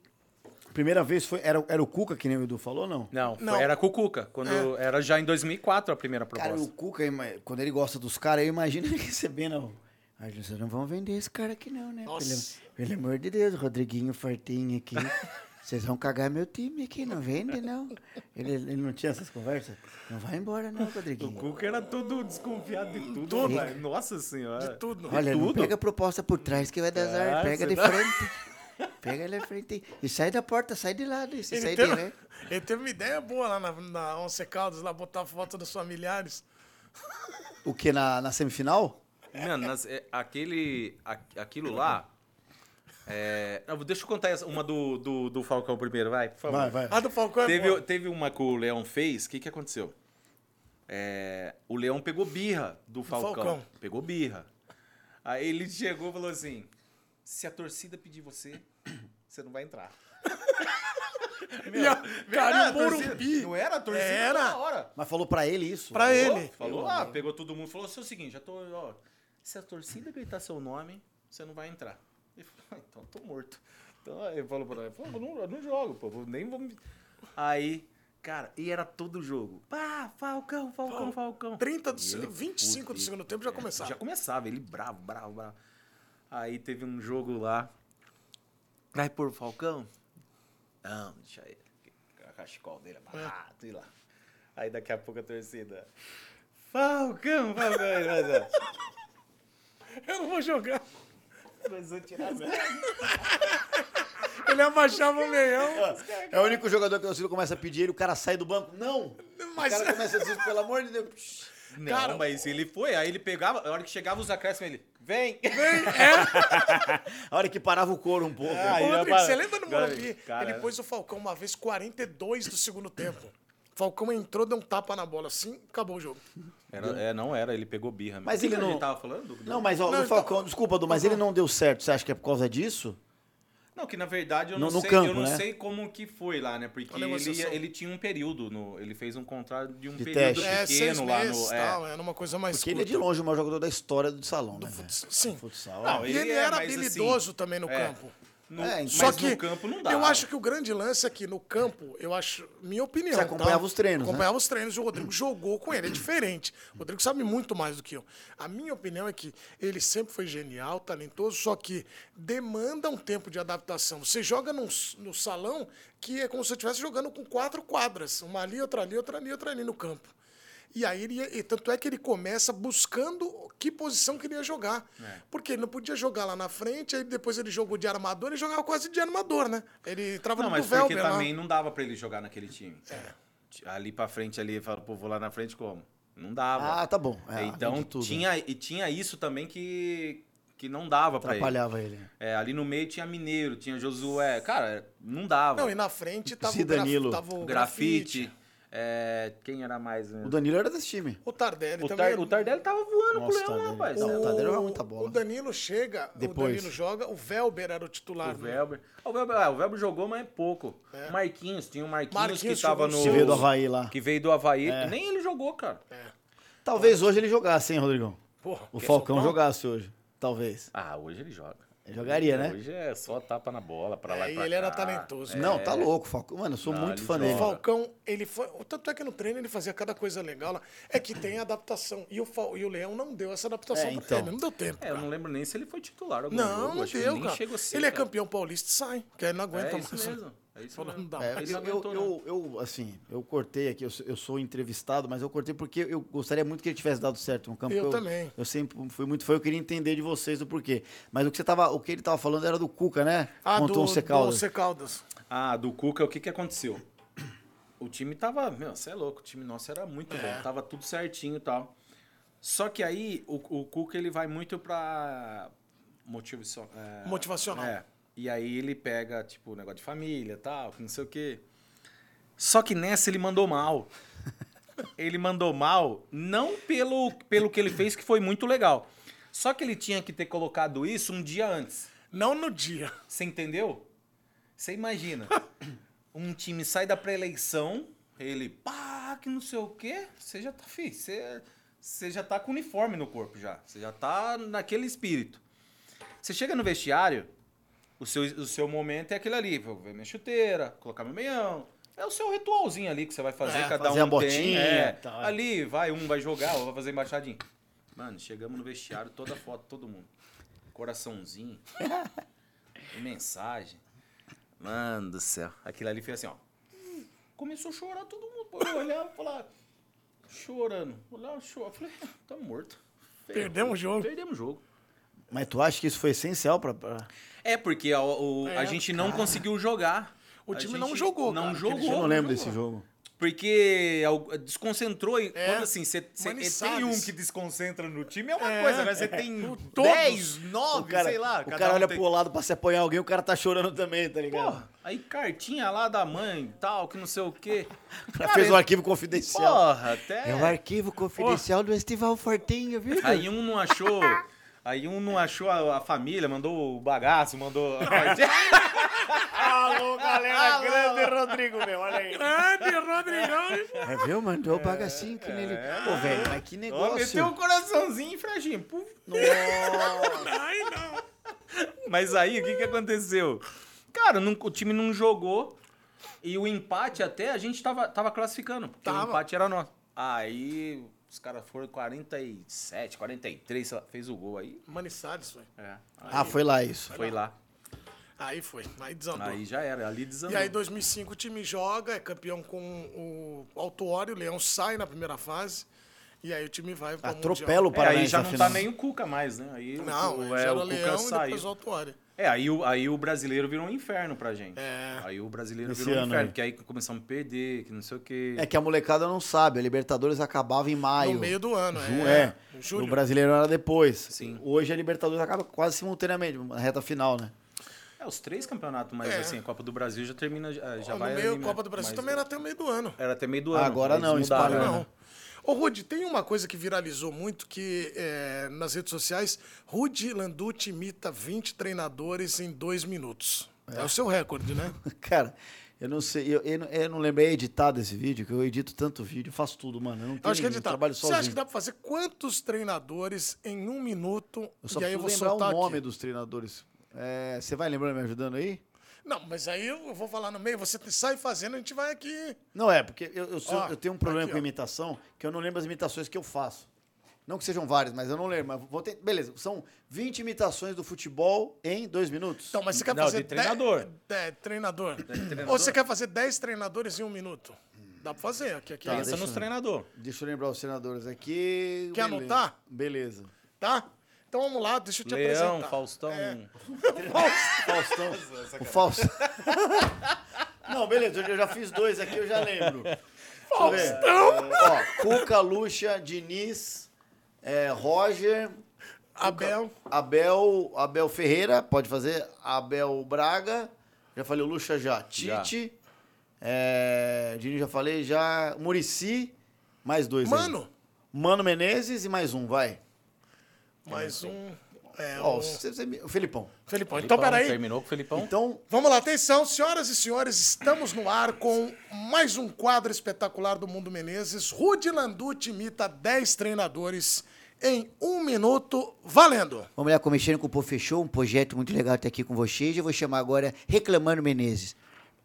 primeira vez foi, era, era o Cuca, que nem o Edu falou, não? Não, foi- Não. era Cucuca. Quando Era já em 2004 a primeira proposta. Cara, o Cuca, quando ele gosta dos caras, eu imagino ele recebendo. "Ah, Vocês não vão vender esse cara aqui, não, né? Pelo, pelo amor de Deus, Rodriguinho Fortinho aqui. Vocês vão cagar meu time aqui, não vende, não. Ele, ele não tinha essas conversas? Não vai embora, não, O Rodriguinho. Cuca era todo desconfiado de tudo. tudo. velho. Nossa senhora. Tudo. Olha, não tudo. pega a proposta por trás que vai dar azar. Ah, Pega de dá- frente. Pega ele de frente. E sai da porta, sai de lado. E se Ele sai teve, direto. ele teve uma ideia boa lá na, na Once Caldas, lá botar foto dos familiares. O que, na, na semifinal? Mano, nas- é, aquele, a- aquilo lá... é, não, deixa eu contar essa- uma do, do, do Falcão primeiro, vai, por favor. Vai, vai. A do Falcão é Teve, boa. teve uma que o Leão fez, o que, que aconteceu? É, o Leão pegou birra do Falcão. Falcão. Pegou birra. Aí ele chegou e falou assim: se a torcida pedir você, você não vai entrar. E a- cara, Morumbi. Não era a torcida Era. na hora. Mas falou pra ele isso? Pra ele. Falou, ah, pegou todo mundo falou assim, o seguinte, já tô, ó, se a torcida gritar seu nome, você não vai entrar. Ele falou, ah, então eu tô morto. Então aí ele falou pra ele, eu não, eu não jogo, pô, eu nem vou me... Aí, cara, e era todo jogo. Pá, Falcão, Falcão, Falcão. 30 do, se- ele, 25 do puta, segundo tempo já é, começava. Já começava, ele bravo, bravo, bravo. Aí teve um jogo lá. Vai pôr o Falcão? Não, deixa ele. A cachecol dele é barato, e lá. Aí daqui a pouco a torcida. Falcão, Falcão. Eu não vou jogar. A tirar as Ele abaixava o meião. É o único jogador que o torcida começa a pedir ele, o cara sai do banco. Não! Mas- O cara começa a dizer, pelo amor de Deus. Não, Cara, mas ele foi. Aí ele pegava, a hora que chegava os acréscimos, ele. Vem! A hora que parava o couro um pouco. Ah, Ô, Rodrigo, você lembra no cara, Morumbi? Ele pôs o Falcão uma vez 42 do segundo tempo. Falcão entrou, deu um tapa na bola assim, acabou o jogo. Era, é, não era, ele pegou birra. Mas ele que a não- gente tava falando? Não, mas ó, Não, o Falcão, então- desculpa, Du, mas ele não deu certo. Você acha que é por causa disso? Não, que na verdade eu No- não, no sei, campo, eu não né? sei como que foi lá, né? Porque A ele, negociação. ele tinha um período, no, ele fez um contrato de um De período teste. É, seis pequeno lá meses no. e é. tal, era uma coisa mais Porque ele é de curta. longe o maior jogador da história do salão, né? velho? Sim. Futsal. Não, é. E Ele ele é, era mas assim, habilidoso também no é. campo. No, É, mas Só que no campo não dá. eu acho que o grande lance aqui no campo, eu acho, minha opinião. Você acompanhava tá? os treinos, né? Acompanhava os treinos e o Rodrigo jogou com ele. É diferente. O Rodrigo sabe muito mais do que eu. A minha opinião é que ele sempre foi genial, talentoso, só que demanda um tempo de adaptação. Você joga num, no salão que é como se você estivesse jogando com quatro quadras. Uma ali, outra ali, outra ali, outra ali no campo. E aí ele ia- e tanto é que ele começa buscando que posição que ele ia jogar. É. Porque ele não podia jogar lá na frente, aí depois ele jogou de armador e jogava quase de armador, né? Ele entrava Não, no mas porque Velber lá. também não dava pra ele jogar naquele time. Ali pra frente ali, fala, pô, vou lá na frente como? Não dava. Ah, tá bom. É, então tinha, e tinha isso também que, que não dava pra ele. Atrapalhava ele. É, ali no meio tinha Mineiro, tinha Josué. Cara, não dava. Não, e na frente tava, o, graf, tava o grafite. grafite. É, quem era mais? né? O Danilo era desse time. O Tardelli O, também. Tar, o Tardelli tava voando Nossa, com o Leão, rapaz. Não, É, o o, Tardelli jogava muita bola. O Danilo chega, Depois. o Danilo joga, o Velber era o titular. o né? Velber. O Velber, ah, o Velber jogou, mas é pouco. O Marquinhos, tinha o Marquinhos, Marquinhos que tava no. Que veio do Havaí lá. Que veio do Havaí. Nem ele jogou, cara. Talvez hoje ele jogasse, hein, Rodrigão? Porra, O Falcão jogasse hoje. Talvez. Ah, hoje ele joga. Ele jogaria, né? Hoje é só tapa na bola, pra lá É, e pra ele era cá. talentoso. Não, tá louco, Falcão. Mano, eu sou Não, muito ele fã joga. dele. O Falcão, ele foi. Tanto é que no treino ele fazia cada coisa legal lá. É que tem adaptação. E o, Fal- e o Leão não deu essa adaptação É, pra então. ele. Não deu tempo. É, eu não lembro nem se ele foi titular algum Não, jogo. não acho que deu, nem cara. chegou a ser, ele é cara. campeão paulista e sai. Que aí não aguenta É isso mais. mesmo. É isso não dá É, eu, eu, aguentou, eu, eu, assim, eu cortei aqui, eu, sou- eu sou entrevistado, mas eu cortei porque eu gostaria muito que ele tivesse dado certo no campo. Eu porque também. Eu sempre fui muito fã, eu queria entender de vocês o porquê. Mas o que, você tava, o que ele tava falando era do Cuca, né? Ah, Contra do, o Once Caldas. do Once Caldas. Ah, do Cuca, o que que aconteceu? O time tava, meu, você é louco, o time nosso era muito É. bom, tava tudo certinho e tal. Só que aí o, o Cuca ele vai muito pra motivação, é, Motivacional. É. E aí ele pega, tipo, o negócio de família, tal, que não sei o quê. Só que nessa ele mandou mal. ele mandou mal não pelo, pelo que ele fez, que foi muito legal. Só que ele tinha que ter colocado isso um dia antes. Não no dia. Você entendeu? Você imagina. um time sai da pré-eleição, ele, pá, que não sei o quê. Você já tá, fi, você, você já tá com uniforme no corpo já. Você já tá naquele espírito. Você chega no vestiário, o seu, o seu momento é aquele ali. Vou ver minha chuteira, colocar meu meião. É o seu ritualzinho ali que você vai fazer, É, cada fazer a um botinha tem. É, é. Ali, vai, um vai jogar, ou vai fazer embaixadinha. Mano, chegamos no vestiário, toda foto, todo mundo. Coraçãozinho. mensagem. Mano do céu. Aquilo ali foi assim, ó. Começou a chorar todo mundo. Eu olhava e falava, chorando. Olhava, chorava. Falei, "Ah, tá morto. Perdemos o jogo. Perdemos o jogo. Mas tu acha que isso foi essencial pra. pra- É, porque a, o- a É, gente não conseguiu jogar. O A time não jogou, Não cara, jogou. Eu não lembro não desse jogo. Porque desconcentrou e É, quando assim, você tem Manizales. um que desconcentra no time é uma É, coisa, agora você tem todos. 10, O 9, cara, sei lá. o cada cara um olha tem- pro lado pra se apoiar alguém, o cara tá chorando também, tá ligado? Porra, aí cartinha lá da mãe tal, que não sei o quê. cara fez um arquivo confidencial. Porra, até. É o arquivo confidencial do Estival Fortinho, viu? Aí um não achou. Aí um não achou a, a família, mandou o bagaço, mandou. Alô, galera, grande Rodrigo, meu, olha aí. Grande Rodrigão. É, viu? Mandou o bagacinho que nele. Pô, velho, mas que Ó, negócio. meteu o coraçãozinho frágil. Puf. Ai, não. Mas aí, o que, que aconteceu? Cara, não- o time não jogou. E o empate até, a gente tava, tava classificando. Porque Tava. o empate era nosso. Aí os caras foram 47, 43, sei lá, fez o gol aí. Manizales foi. É, aí Ah, foi lá isso. foi lá. Aí foi. Aí desandou. Aí já era, ali desandou. E aí, em 2005, o time joga, é campeão com o Autuório, o Leão sai na primeira fase. E aí o time vai para Atropela o É, aí Paranaense já não final. tá nem o Cuca mais, né? Aí o- Não, o, já é, era o o Cuca Leão e saiu. depois o Autuório. É, aí o, aí o brasileiro virou um inferno pra gente. É. Aí o brasileiro Esse virou um ano inferno, aí. porque aí começamos a perder, que não sei o quê. É que a molecada não sabe, a Libertadores acabava em maio. No meio do ano, Ju- é. é. Julho. O brasileiro era depois. Sim. Hoje a Libertadores acaba quase simultaneamente, na reta final, né? É, os três campeonatos, mas É. assim, a Copa do Brasil já termina, já, no vai... meio, ali, Copa do Brasil mas também era até o meio do ano. Era até meio do ano. Agora não, mudaram, espalhou, né? Não. Ô, Rude, tem uma coisa que viralizou muito que é, nas redes sociais, Rude Landucci imita 20 treinadores em dois minutos. É o seu recorde, né? Cara, eu não sei, eu, eu, não- eu não lembrei editado esse vídeo, que eu edito tanto vídeo, eu faço tudo, mano. Eu não Eu tenho acho que é ninguém, trabalho Você sozinho. acha que dá pra fazer quantos treinadores em um minuto? Eu só e aí eu vou lembrar o soltar nome aqui. dos treinadores. É, você vai lembrando, me ajudando aí? Não, mas aí eu vou falar no meio, você sai fazendo, a gente vai aqui. Não é, porque eu, eu, sou- Ó, eu tenho um problema aqui, com imitação, que eu não lembro as imitações que eu faço. Não que sejam várias, mas eu não lembro. Mas vou ter, beleza, são 20 imitações do futebol em dois minutos. Então, mas você quer Não, fazer de treinador. dez- é, treinador. treinador. Ou você quer fazer 10 treinadores em um minuto? Dá pra fazer aqui, aqui. Tá, Pensa deixa nos eu- treinadores. Deixa eu lembrar os senadores aqui. Quer Beleza. anotar? Beleza. Tá? Então vamos lá, deixa eu te Leão, apresentar. Faustão. Faustão. o Faustão. Não, beleza, eu já fiz dois aqui, eu já lembro. Faustão! Ó, Cuca, Lucha, Diniz, é, Roger, Abel. Abel, Abel Ferreira, pode fazer, Abel Braga, já falei o Lucha já, Tite, é, Diniz já falei, já, Murici, mais dois aí. Mano, Mano Menezes e mais um, vai. Mais um. É, Ó, o você- você me- o Felipão. Felipão. Então, Felipão, peraí. Terminou com o Felipão. Então, Vamos lá, atenção, senhoras e senhores, estamos no ar com mais um quadro espetacular do Mundo Menezes. Rudy Landucci imita 10 treinadores em um minuto, valendo. Vamos lá, começando com o Pô Fechou, um projeto muito legal estar aqui com vocês. Eu vou chamar agora Reclamando Menezes.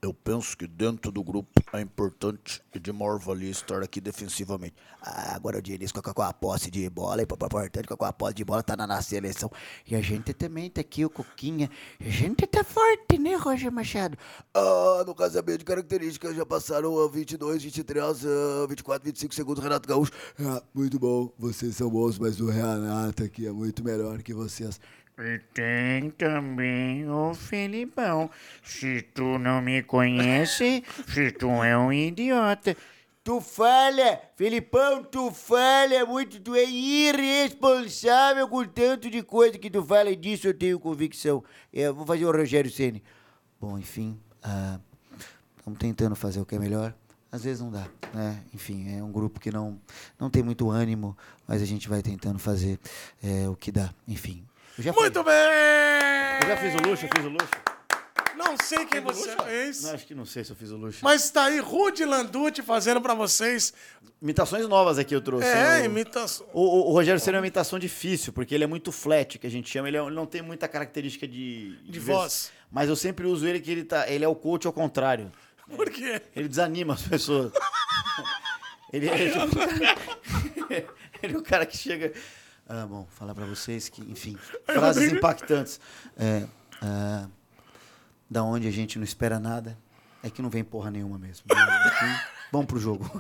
Eu penso que dentro do grupo é importante e de maior valia estar aqui defensivamente. Ah, agora o Diniz com a, com a posse de bola, e importante com a posse de bola, tá na, na seleção. E a gente também tá aqui, o Coquinha. A gente tá forte, né, Roger Machado? Ah, no casamento de características já passaram a 22, 23, ah, 24, 25 segundos, Renato Gaúcho. Ah, muito bom, vocês são bons, mas o Renato aqui é muito melhor que vocês. E tem também o Felipão. Se tu não me conhece, se tu é um idiota. Tu falha, Felipão, tu falha muito, tu é irresponsável com tanto de coisa que tu fala e disso eu tenho convicção. É, eu vou fazer o Rogério Ceni. Bom, enfim, estamos tentando fazer o que é melhor. Às vezes não dá, né? Enfim, é um grupo que não, não tem muito ânimo, mas a gente vai tentando fazer é, o que dá. Enfim. Muito bem! eu já fiz o luxo, eu fiz o luxo. Não sei quem você fez, Não, acho que não sei se eu fiz o luxo. mas tá aí Rudy Landucci fazendo pra vocês. Imitações novas aqui eu trouxe. É, imitação. O, o- o Rogério seria uma imitação difícil, porque ele é muito flat, que a gente chama. Ele, é- ele não tem muita característica de... De vers- voz. Mas eu sempre uso ele que ele, tá, ele é o coach ao contrário. Por quê? Ele desanima as pessoas. ele, é, tipo, ele é o cara que chega... Ah, bom, falar pra vocês que, enfim, frases impactantes. É, ah, da onde a gente não espera nada, é que não vem porra nenhuma mesmo. Vamos pro jogo.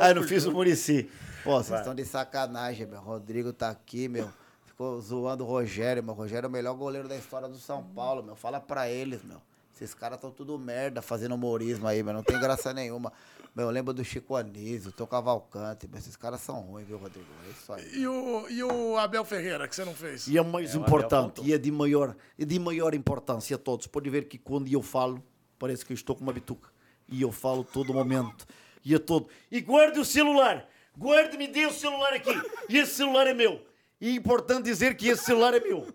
Ah, eu não fiz o Murici. Pô, vocês estão de sacanagem, meu. Rodrigo tá aqui, meu. Ficou zoando o Rogério, meu. O Rogério é o melhor goleiro da história do São Paulo, meu. Fala pra eles, meu. Esses caras estão tudo merda fazendo humorismo aí, meu. Não tem graça nenhuma. Meu, eu lembro do Chico Anísio, Tom Cavalcante, mas esses caras são ruins, viu, Rodrigo? É isso aí. E o, e o Abel Ferreira, que você não fez? E é mais É, importante, e é de maior, é de maior importância a todos. Pode ver que quando eu falo, parece que eu estou com uma bituca. E eu falo todo momento. E a todo. E guarde o celular! Guarde, me dê o celular aqui! E esse celular é meu! E é importante dizer que esse celular é meu.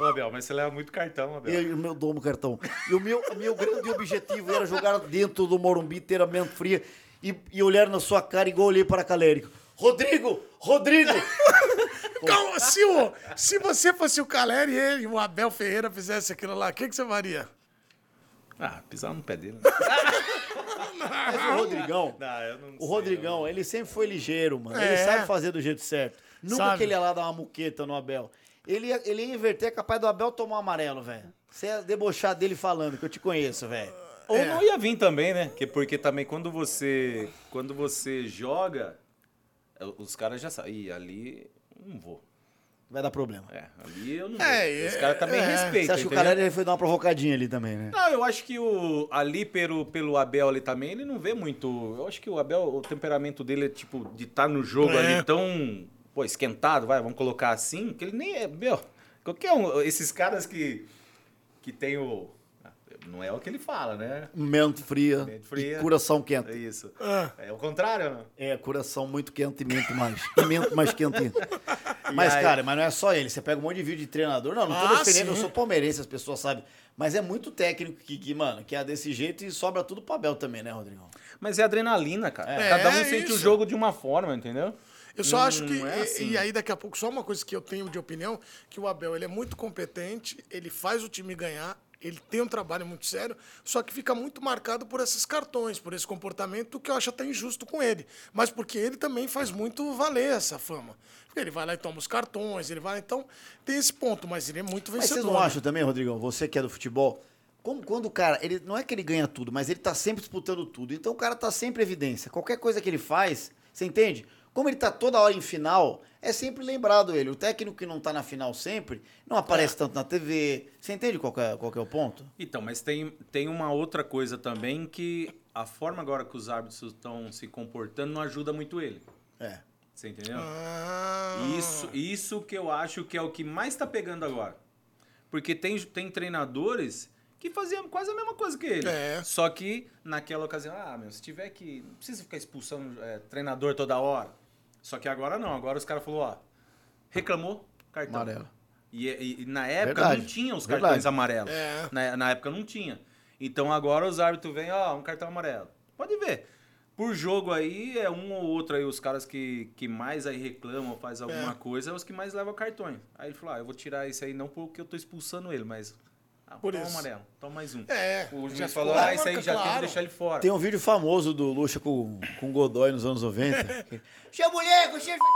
Ô, Abel, mas você leva muito cartão, Abel. Eu, eu dou o cartão. E o meu, o meu grande objetivo era jogar dentro do Morumbi, ter a mente fria e, e olhar na sua cara igual eu olhei para a Calérico. Rodrigo! Rodrigo! Calma, se, o, se você fosse o Caleri e ele, o Abel Ferreira fizesse aquilo lá, o que, que você faria? Ah, pisar no pé dele. Mas o Rodrigão, Não, eu não o Rodrigão, ele sempre foi ligeiro, mano. É. Ele sabe fazer do jeito certo. Nunca Sabe. que ele ia lá dar uma muqueta no Abel. Ele ia, ele ia inverter, é capaz do Abel tomar um amarelo, velho. Você ia debochar dele falando, que eu te conheço, velho. Ou É. não ia vir também, né? Que porque também quando você quando você joga, é, os caras já sabem. Ih, ali não vou. Vai dar problema. É, ali eu não É, vou. Os caras também é. respeitam. Você acha que o entendeu? cara ele foi dar uma provocadinha ali também, né? Não, eu acho que o ali pelo, pelo Abel ali também, ele não vê muito. Eu acho que o Abel, o temperamento dele é tipo de estar no jogo É. ali tão, pô, esquentado, vai, vamos colocar assim, que ele nem é, meu, qualquer um, esses caras que que tem o não é o que ele fala, né? Mente fria, Mente fria. e coração É quente. isso. Ah. É o contrário, né? É, coração muito quente e mente mais. E mente mais quente. Mas, aí- cara, mas não é só ele. Você pega um monte de vídeo de treinador. Não, não tô Ah, defendendo, eu sou palmeirense, as pessoas sabem. Mas é muito técnico que, que, mano, que é desse jeito e sobra tudo pro Abel também, né, Rodrigão? Mas é adrenalina, cara. É. Cada um É sente o isso. jogo de uma forma, entendeu? Eu só acho que. É e- assim. E aí, daqui a pouco, só uma coisa que eu tenho de opinião: que o Abel ele é muito competente, ele faz o time ganhar, ele tem um trabalho muito sério, só que fica muito marcado por esses cartões, por esse comportamento que eu acho até injusto com ele. Mas porque ele também faz muito valer essa fama. Porque ele vai lá e toma os cartões, ele vai lá. Então, tem esse ponto, mas ele é muito Mas vencedor. vocês não acham também, Rodrigão, você que é do futebol, como quando o cara, ele não é que ele ganha tudo, mas ele tá sempre disputando tudo. Então o cara tá sempre em evidência. Qualquer coisa que ele faz, você entende? Como ele tá toda hora em final, é sempre lembrado ele. O técnico que não tá na final sempre, não aparece tanto na TV. Você entende qual que é, qual que é o ponto? Então, mas tem, tem uma outra coisa também que a forma agora que os árbitros estão se comportando não ajuda muito ele. É. Você entendeu? Ah, Isso, isso que eu acho que é o que mais tá pegando agora. Porque tem, tem treinadores que faziam quase a mesma coisa que ele. É. Só que naquela ocasião, ah, meu, se tiver que. Não precisa ficar expulsando é, treinador toda hora. Só que agora não, agora os caras falaram, ó, reclamou, cartão. Amarelo. E, e- e na época Verdade. não tinha os Verdade. cartões amarelos. É. Na, na época não tinha. Então agora os árbitros vêm, ó, um cartão amarelo. Pode ver. Por jogo aí, é um ou outro aí, os caras que, que mais aí reclamam, faz alguma É. coisa, é os que mais levam cartões. Aí ele falou, ah, eu vou tirar esse aí não porque eu tô expulsando ele, mas... Ah, Por toma isso. amarelo, toma mais um. É, O juiz falou, ah, esse aí já tem que claro. deixar ele fora. Tem um vídeo famoso do Lucha com, com o Godoy nos anos 90. Seu moleque, o chefe vai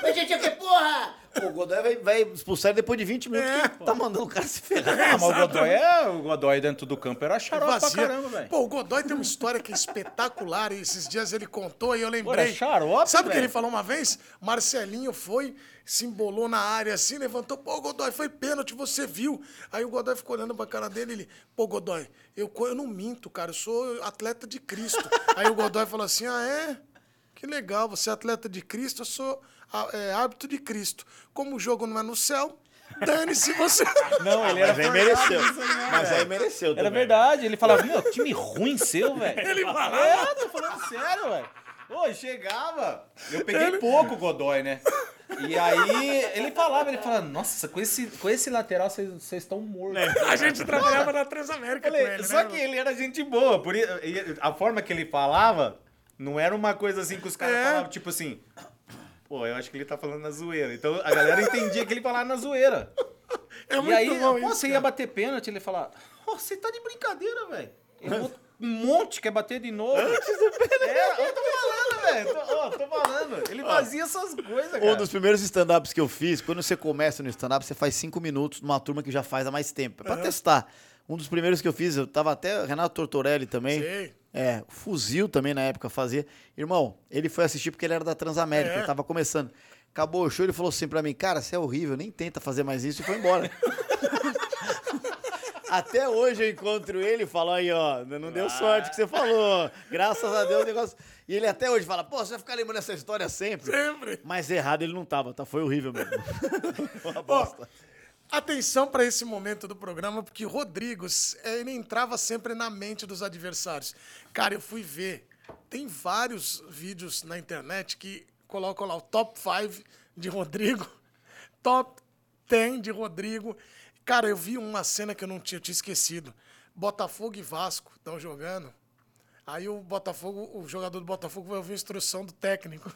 Vai gente que porra! o Godoy vai, vai expulsar ele depois de 20 minutos. É. que tá mandando o cara se ferrar. Ah, mas o Godoy, é, o Godoy dentro do campo era xarope pra caramba, velho. Pô, o Godoy tem uma história que é espetacular e esses dias ele contou e eu lembrei. Pô, é xarope, Sabe o que ele falou uma vez? Marcelinho foi, se embolou na área assim, levantou, pô, Godoy, foi pênalti, você viu. Aí o Godoy ficou olhando pra cara dele ele, pô, Godoy, eu, eu não minto, cara, eu sou atleta de Cristo. Aí o Godoy falou assim, ah, é? Que legal, você é atleta de Cristo, eu sou é, árbitro de Cristo. Como o jogo não é no céu, dane-se você. Não, ele era Mas aí mereceu. né, Mas aí mereceu Era também. verdade. Ele falava, meu, time ruim seu, velho. Ele falava. É, tô falando sério, velho. Ô, chegava. Eu peguei pouco o Godoy, né? E aí ele falava, ele falava, nossa, com esse, com esse lateral vocês estão mortos. A gente trabalhava na Transamérica com Falei, ele, só né? que ele era gente boa. Por, e a forma que ele falava não era uma coisa assim que os caras É. falavam, tipo assim. Pô, eu acho que ele tá falando na zoeira. Então a galera entendia que ele falava na zoeira. É e aí, bom pô, isso, você ia cara. bater pênalti, ele falava, "Ô, você tá de brincadeira, velho. Um monte quer bater de novo. Antes do pênalti. É, eu tô falando, velho. Tô, ó, tô falando. Ele fazia essas coisas, cara. Um dos primeiros stand-ups que eu fiz, quando você começa no stand-up, você faz cinco minutos numa turma que já faz há mais tempo. É pra testar. Um dos primeiros que eu fiz, eu tava até Renato Tortorelli também. Sei. É, Fuzil também na época fazia. Irmão, ele foi assistir porque ele era da Transamérica, É. ele tava começando. Acabou o show, ele falou assim pra mim, cara, você é horrível, nem tenta fazer mais isso e foi embora. Até hoje eu encontro ele e falo aí, ó, não deu sorte que você falou. Graças a Deus o negócio. E ele até hoje fala, pô, você vai ficar lembrando essa história sempre. Sempre. Mas errado ele não tava, tá? Foi horrível mesmo. Uma Ó, bosta. Atenção para esse momento do programa, porque o Rodrigues, eh, ele entrava sempre na mente dos adversários. Cara, eu fui ver. Tem vários vídeos na internet que colocam lá o top 5 de Rodrigo, top 10 de Rodrigo. Cara, eu vi uma cena que eu não tinha, eu tinha esquecido. Botafogo e Vasco estão jogando. Aí o Botafogo, o jogador do Botafogo vai ouvir a instrução do técnico.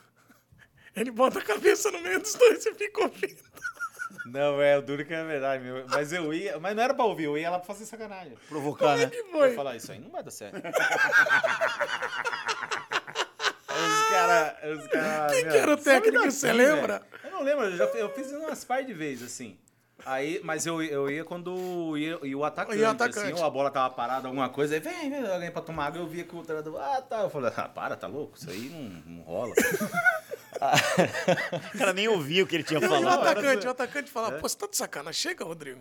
Ele bota a cabeça no meio dos dois e fica ouvindo. Não, é, o duro que é verdade, meu. Mas eu ia. Mas não era pra ouvir, eu ia lá pra fazer sacanagem. Provocar, né? Que Eu foi? ia falar, isso aí não vai dar certo. os caras. Os cara, Quem meu, que era o técnico, você lembra? velho? Eu não lembro, eu, já, eu fiz umas par de vezes, assim. Aí, mas eu, eu ia quando ia, ia o atacante, Ia o atacante. assim, ou a bola tava parada, alguma coisa, aí vem, vem alguém pra tomar água, eu via que o treinador, ah, tá. Eu falei, ah, para, tá louco? Isso aí não, não rola. O cara nem ouvia o que ele tinha E o falado. atacante, o atacante fala, pô, você tá de sacanagem. Chega, Rodrigo.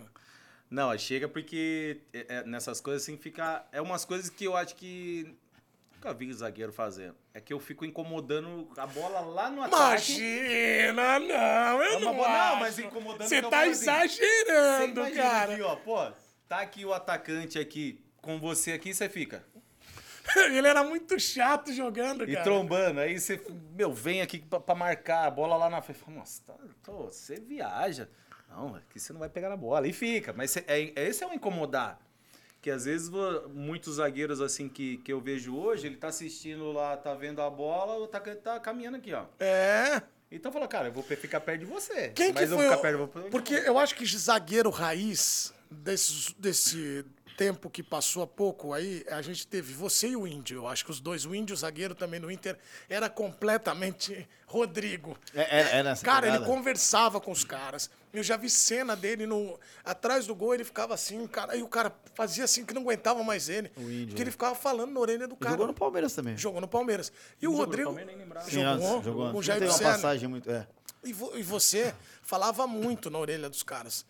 Não, chega porque é, é, nessas coisas assim fica. É umas coisas que eu acho que. Nunca vi zagueiro fazendo. É que eu fico incomodando a bola lá no ataque. Imagina, não, eu É não não, acho. mas incomodando Você tá assim, Você exagerando, imagina cara. aqui, ó, pô. Tá aqui o atacante aqui, com você aqui, você fica. Ele era muito chato jogando, E cara. trombando. Aí você, meu, vem aqui pra, pra marcar a bola lá na frente. Nossa, tá, tô, você viaja. Não, aqui você não vai pegar na bola. E fica. Mas cê- é, esse é o incomodar. Que às vezes muitos zagueiros assim que, que eu vejo hoje, ele tá assistindo lá, tá vendo a bola, o atacante tá caminhando aqui, ó. É. Então fala, cara, eu vou ficar perto de você. Quem mas que eu foi? vou ficar perto, vou... Porque eu acho que zagueiro raiz desse, desse tempo que passou há pouco aí, a gente teve você e o Índio. Eu acho que os dois, o Índio, o zagueiro também no Inter, era completamente Rodrigo. É, é, é nessa Cara, ele conversava com os caras. Eu já vi cena dele no atrás do gol, ele ficava assim, cara, aí o cara fazia assim que não aguentava mais ele. Índio, porque ele né? ficava falando na orelha do cara. Jogou no Palmeiras também. Jogou no Palmeiras. E o Jogou Rodrigo Palmeiras, nem lembrava. Sim, jogou, jogou com o Jair passagem muito... É. E, vo- e você falava muito na orelha dos caras.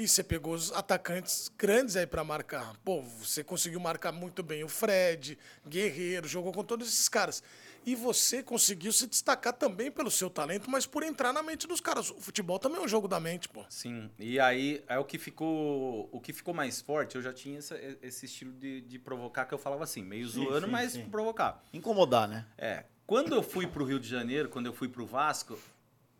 E você pegou os atacantes grandes aí pra marcar. Pô, você conseguiu marcar muito bem o Fred, Guerreiro, jogou com todos esses caras. E você conseguiu se destacar também pelo seu talento, mas por entrar na mente dos caras. O futebol também é um jogo da mente, pô. Sim, e aí é o que ficou o que ficou mais forte. Eu já tinha essa- esse estilo de, de provocar que eu falava assim, meio zoando, sim, mas sim. provocar. Incomodar, né? É, quando eu fui pro Rio de Janeiro, quando eu fui pro Vasco,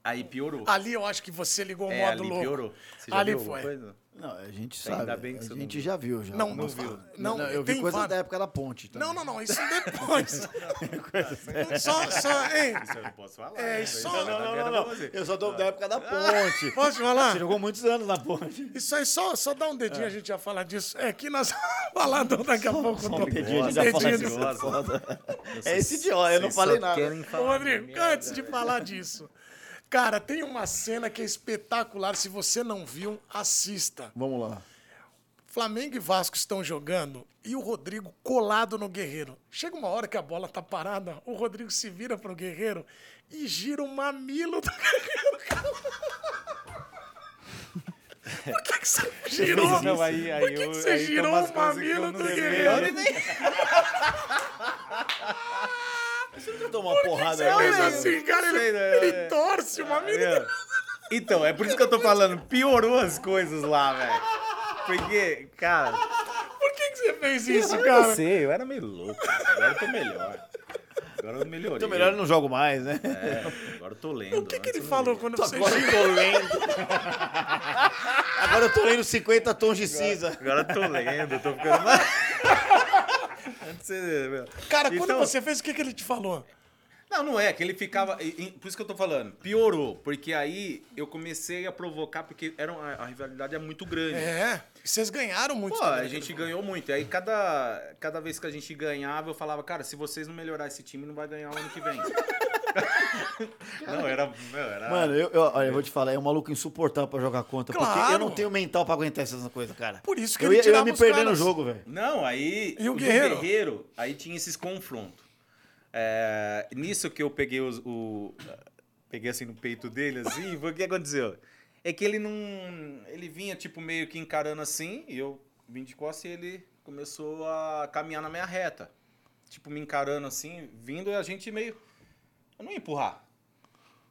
aí piorou. Ali eu acho que você ligou o é, modo ali louco. piorou. Você já Ali viu foi. coisa? Não, a gente Ainda sabe. bem que a gente não- já viu. Já, Não, não viu. Não, eu tem vi coisas da época da ponte. também. Não, não, não, isso depois. só, só, hein? Isso eu não posso falar. É, né? Isso não, Não, não, não, não. Eu só dou da época da ponte. Posso falar? Você jogou muitos anos na ponte. Isso aí, só, só dá um dedinho, a gente já fala disso. É que nós vamos falar do- daqui a pouco. Só um dedinho, a gente já fala disso. É esse idiota, eu não falei só nada. Rodrigo, antes de falar disso. Cara, tem uma cena que é espetacular. Se você não viu, assista. Vamos lá. Flamengo e Vasco estão jogando e o Rodrigo colado no Guerreiro. Chega uma hora que a bola tá parada, o Rodrigo se vira pro Guerreiro e gira o mamilo do Guerreiro. Por que, que você girou? Não, aí- aí Por que, que você aí girou o mamilo do. Guerreiro? Você nunca tomou uma porrada fez né? assim, cara, ele, sei, né? ele torce mamilo. É. Então, é por isso que eu tô falando, piorou as coisas lá, velho. Porque, cara, Por que, que você fez isso, eu cara? não sei, eu era meio louco. Agora eu tô melhor. Agora eu melhorei. Então melhor eu não jogo mais, né? É, agora eu tô lendo. O que, que ele eu falou não quando você Agora eu tô lendo. Agora eu tô lendo 50 tons de cinza. lia. Agora eu tô lendo, eu tô ficando mais... Meu. Cara, quando Então- você fez, o que, que ele te falou? Não, não é, que ele ficava. Por isso que eu tô falando. Piorou. Porque aí eu comecei a provocar, porque era uma- a rivalidade é muito grande. É, vocês ganharam muito Pô, também. a gente ganhou muito. E aí cada, cada vez que a gente ganhava, eu falava, cara, se vocês não melhorar esse time, não vai ganhar o ano que vem. não, era. Meu, era... Mano, eu, eu- olha, eu vou te falar, é um maluco insuportável pra jogar contra. Porque Claro. eu não tenho mental pra aguentar essas coisas, cara. Por isso que eu ele ia, eu ia me perder no caras. jogo, velho. Não, aí. E o do Guerreiro? Guerreiro, aí tinha esses confrontos. É, nisso que eu peguei os, o. Peguei assim no peito dele, assim, foi o que aconteceu? É que ele não. Ele vinha, tipo, meio que encarando assim, e eu vim de costas e ele começou a caminhar na minha reta. Tipo, me encarando assim, vindo e a gente meio. Eu não ia empurrar.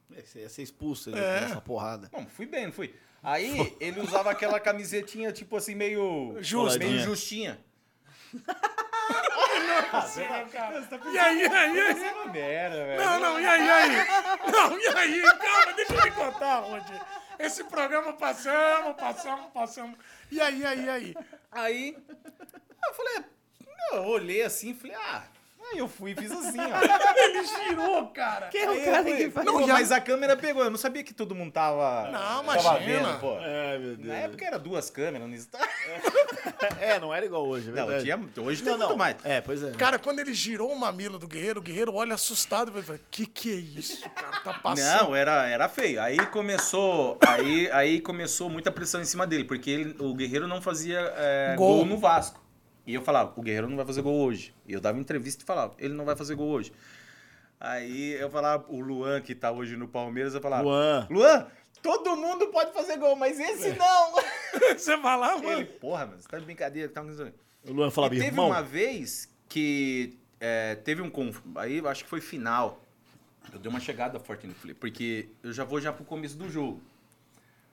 Você ia ser expulso ali, É. com essa porrada. Não, fui bem, não fui. Aí ele usava aquela camisetinha, tipo assim, meio. Justa. Meio justinha. E aí, e aí, e aí? É uma merda, velho. Não, não, e aí, e aí? Não, e aí? Calma, deixa eu te contar, Rodi. Esse programa passamos, passamos, passamos. E aí, e aí, e aí? Aí, eu falei, eu olhei assim, falei, ah, aí eu fui e fiz assim, ó. Ele girou, cara. Quem é Aí o eu cara fui- que faz? Não, a- mas a câmera pegou, eu não sabia que todo mundo tava. Não, tava imagina. vendo, pô. Ai, meu Deus. Na época era duas câmeras, não está. É, não era igual hoje, é Não, verdade. tinha, hoje tem Não, muito não. mais. É, pois é. Cara, quando ele girou o mamilo do Guerreiro, o Guerreiro olha assustado e fala, que que é isso, cara? Tá passando. Não, era, era feio. Aí começou, aí, aí começou muita pressão em cima dele, porque ele- o Guerreiro não fazia é, Gol. gol. no Vasco. E eu falava, o Guerreiro não vai fazer gol hoje. E eu dava entrevista e falava, ele não vai fazer gol hoje. Aí eu falava, o Luan, que tá hoje no Palmeiras, eu falava, Luan. Luan, todo mundo pode fazer gol, mas esse não. Você falava, Ele, porra, mano, você tá de brincadeira. Tá... O Luan falava, E teve irmão. uma vez que é, teve um conf... aí eu acho que foi final. Eu dei uma chegada forte no Felipe, porque eu já vou já pro começo do jogo.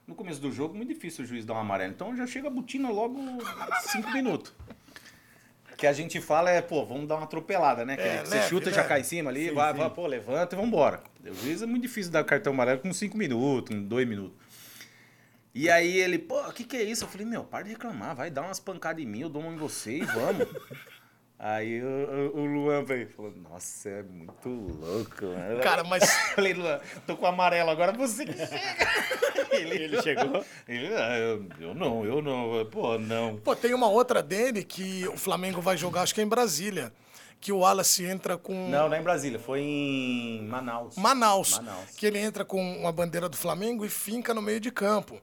No começo do jogo, muito difícil o juiz dar um amarelo. Então já chega a botina logo cinco minutos. O que a gente fala é, pô, vamos dar uma atropelada, né? É, que você leve, chuta, já leve. cai em cima ali, vai, vai, pô, levanta e vambora. O juiz é muito difícil dar cartão amarelo com cinco minutos, com dois minutos. E aí ele, pô, o que que é isso? Eu falei, meu, para de reclamar, vai dar umas pancadas em mim, eu dou uma em você e vamos. aí o, o- o Luan veio e falou, nossa, é muito louco, mano. Cara, mas Eu falei, Luan, tô com amarelo, agora você que chega. ele, chegou? Ele, ah, eu, eu não, eu não, pô, não. Pô, tem uma outra dele que o Flamengo vai jogar, acho que é em Brasília. Que o Wallace entra com. Não, não é em Brasília, foi em Manaus. Manaus, Manaus. Que ele entra com uma bandeira do Flamengo e finca no meio de campo.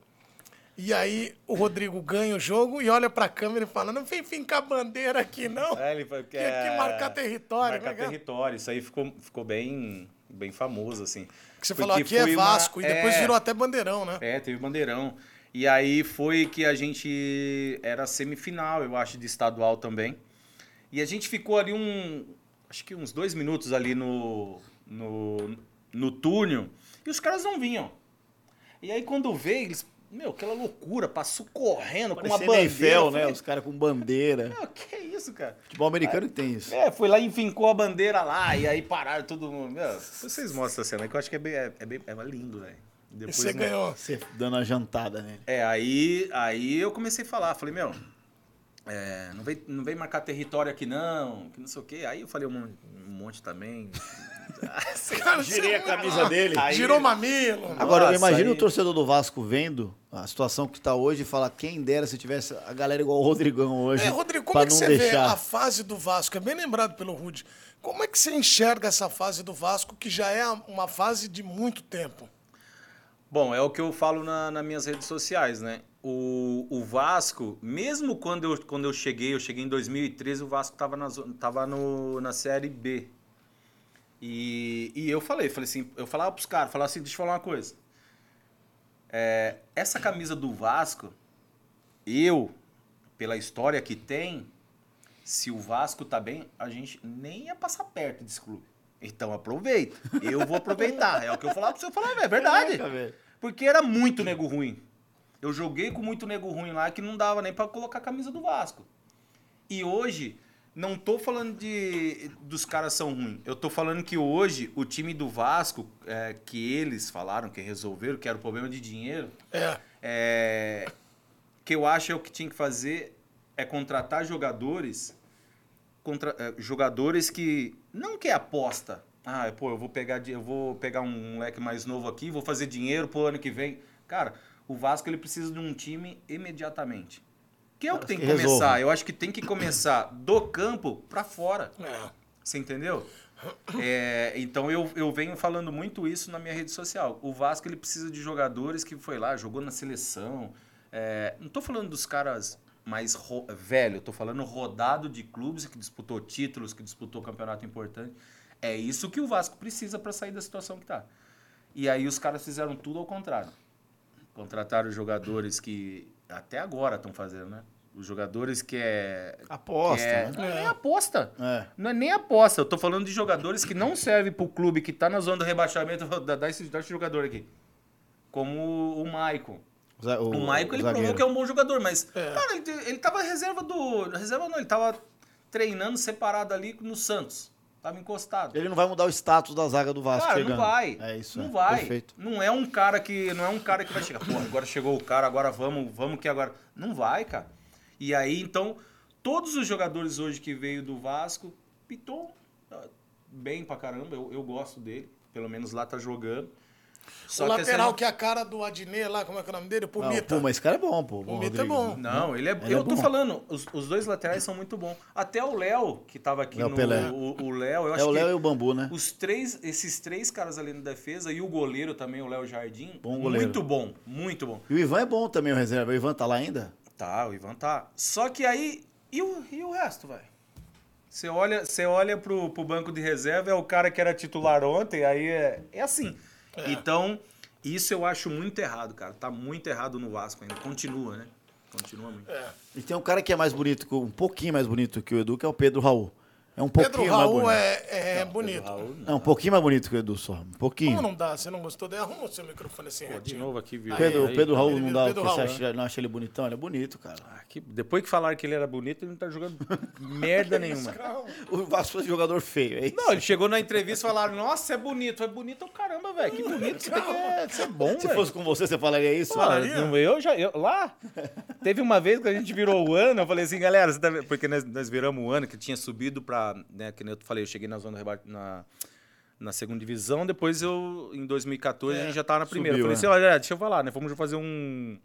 E aí o Rodrigo ganha o jogo e olha pra câmera e fala: Não vem fincar bandeira aqui, não. É, ele foi, Que aqui marcar território, Marcar é é? território. Isso aí ficou, ficou bem, bem famoso, assim. Que você Porque falou aqui é foi uma- Vasco e depois é, virou até bandeirão, né? É, teve bandeirão. E aí foi que a gente era semifinal, eu acho, de estadual também. E a gente ficou ali um. Acho que uns dois minutos ali no. no, no túnel. E os caras não vinham. E aí quando veio, eles. Meu, aquela loucura, passou correndo com uma Parecendo bandeira. Eu né? falei, Os caras com bandeira. Meu, que isso, cara? Futebol americano que tem isso. É, foi lá e enfincou a bandeira lá, e aí pararam todo mundo. Meu, vocês mostram a cena, que eu acho que é bem, é, é bem é lindo, velho. Depois, você né? ganhou. Você dando uma jantada nele. É, aí, aí eu comecei a falar, falei, meu, é, não, vem, não vem marcar território aqui não, que não sei o quê. Aí eu falei um monte, um monte também. Cara, Girei a camisa dele. Aí- Girou mamilo. Agora, Nossa, imagina aí- o torcedor do Vasco vendo a situação que tá hoje e falar quem dera se tivesse a galera igual o Rodrigão hoje. É, Rodrigo, como é que você vê deixar. a fase do Vasco? É bem lembrado pelo Rude. Como é que você enxerga essa fase do Vasco, que já é uma fase de muito tempo? Bom, é o que eu falo na, nas minhas redes sociais, né? O, o Vasco, mesmo quando eu, quando eu cheguei, eu cheguei em 2013, o Vasco tava na, tava no, na Série B. E, e eu falei, falei assim, eu falava pros caras, falava assim, deixa eu falar uma coisa. É, essa camisa do Vasco, eu, pela história que tem, se o Vasco tá bem, a gente nem ia passar perto desse clube. Então aproveita. Eu vou aproveitar. É o que eu falava pra você falar, é verdade. Caraca. Porque era muito nego ruim. Eu joguei com muito nego ruim lá que não dava nem pra colocar a camisa do Vasco. E hoje, não tô falando de dos caras são ruins. Eu tô falando que hoje o time do Vasco, é, que eles falaram que resolveram, que era o problema de dinheiro, É. é, que eu acho é o que tinha que fazer é contratar jogadores contra, é, jogadores que não que é aposta ah pô eu vou pegar eu vou pegar um moleque mais novo aqui vou fazer dinheiro pro ano que vem cara o Vasco ele precisa de um time imediatamente que é o que tem que, resolva. começar eu acho que tem que começar do campo para fora é. você entendeu? É, então eu, eu venho falando muito isso na minha rede social. O Vasco ele precisa de jogadores que foi lá, jogou na seleção. É, não tô falando dos caras mais velho, eu tô falando rodado de clubes que disputou títulos, que disputou campeonato importante. É isso que o Vasco precisa para sair da situação que tá. E aí os caras fizeram tudo ao contrário. Contrataram jogadores que até agora estão fazendo, né? Os jogadores que é Aposta, que é, né? Não é nem aposta. É. Não é nem aposta. Eu tô falando de jogadores que não servem pro clube que tá na zona do rebaixamento. Dá, esse, dá esse jogador aqui. Como o Maicon. O, O, o- Maicon, ele provou que é um bom jogador, mas. Cara, ele, ele tava reserva do. Reserva não, ele tava treinando separado ali no Santos. Tava encostado. Ele não vai mudar o status da zaga do Vasco Cara, chegando. não vai. É isso. Não é. vai. Perfeito. Não é um cara que não é um cara que vai chegar. Pô, agora chegou o cara, agora vamos, vamos que agora. Não vai, cara. E aí, então, todos os jogadores hoje que veio do Vasco, Piton tá bem pra caramba. Eu, eu gosto dele. Pelo menos lá tá jogando. Só o que lateral essa- que é a cara do Adnet lá, como é que é o nome dele? O Não, Pumita. pô, mas esse cara é bom, pô. O Mito é bom. Não, ele é. Ele é eu tô bom. falando, os, os dois laterais são muito bons. Até o Léo, que tava aqui Léo no. Pelé. O o Léo, eu acho É o Léo que e o Bambu, né? Os três, esses três caras ali na defesa e o goleiro também, o Léo Jardim. Bom goleiro. Muito bom, muito bom. E o Ivan é bom também, o reserva. O Ivan tá lá ainda? Tá, o Ivan tá. Só que aí. E o, e o resto, velho? Você olha, você olha pro, pro banco de reserva, é o cara que era titular ontem, aí é, é assim. Então, isso eu acho muito errado, cara. Tá muito errado no Vasco ainda. Continua, né? Continua muito. E tem um cara que é mais bonito, um pouquinho mais bonito que o Edu, que é o Pedro Raul. É um Pedro pouquinho mais Raul bonito. é, é bonito. Não, um pouquinho mais bonito que o Edu só. Um pouquinho. Como não dá? Você não gostou dele? Arruma o seu microfone assim De retinho. novo aqui, viu? Pedro, Aí, Pedro Raul ele não dá. Pedro você Raul, acha, não acha ele bonitão? Ele é bonito, cara. aqui, depois que falaram que ele era bonito, ele não tá jogando merda nenhuma. O Vasco foi jogador feio, é isso? Não, ele chegou na entrevista e falaram, nossa, é bonito. É bonito, caramba, velho. Que bonito. Você tem que é, você é bom, Se velho. fosse com você, você falaria isso? Pô, não, eu já, eu, lá, teve uma vez que a gente virou o ano, eu falei assim, galera, você tá porque nós, nós viramos o ano, que tinha subido pra, né, que nem eu falei, eu cheguei na zona do rebate, na, na segunda divisão, depois eu, em 2014, a gente já tava na primeira. subiu, eu falei né? assim, olha, deixa eu falar, né, vamos fazer um,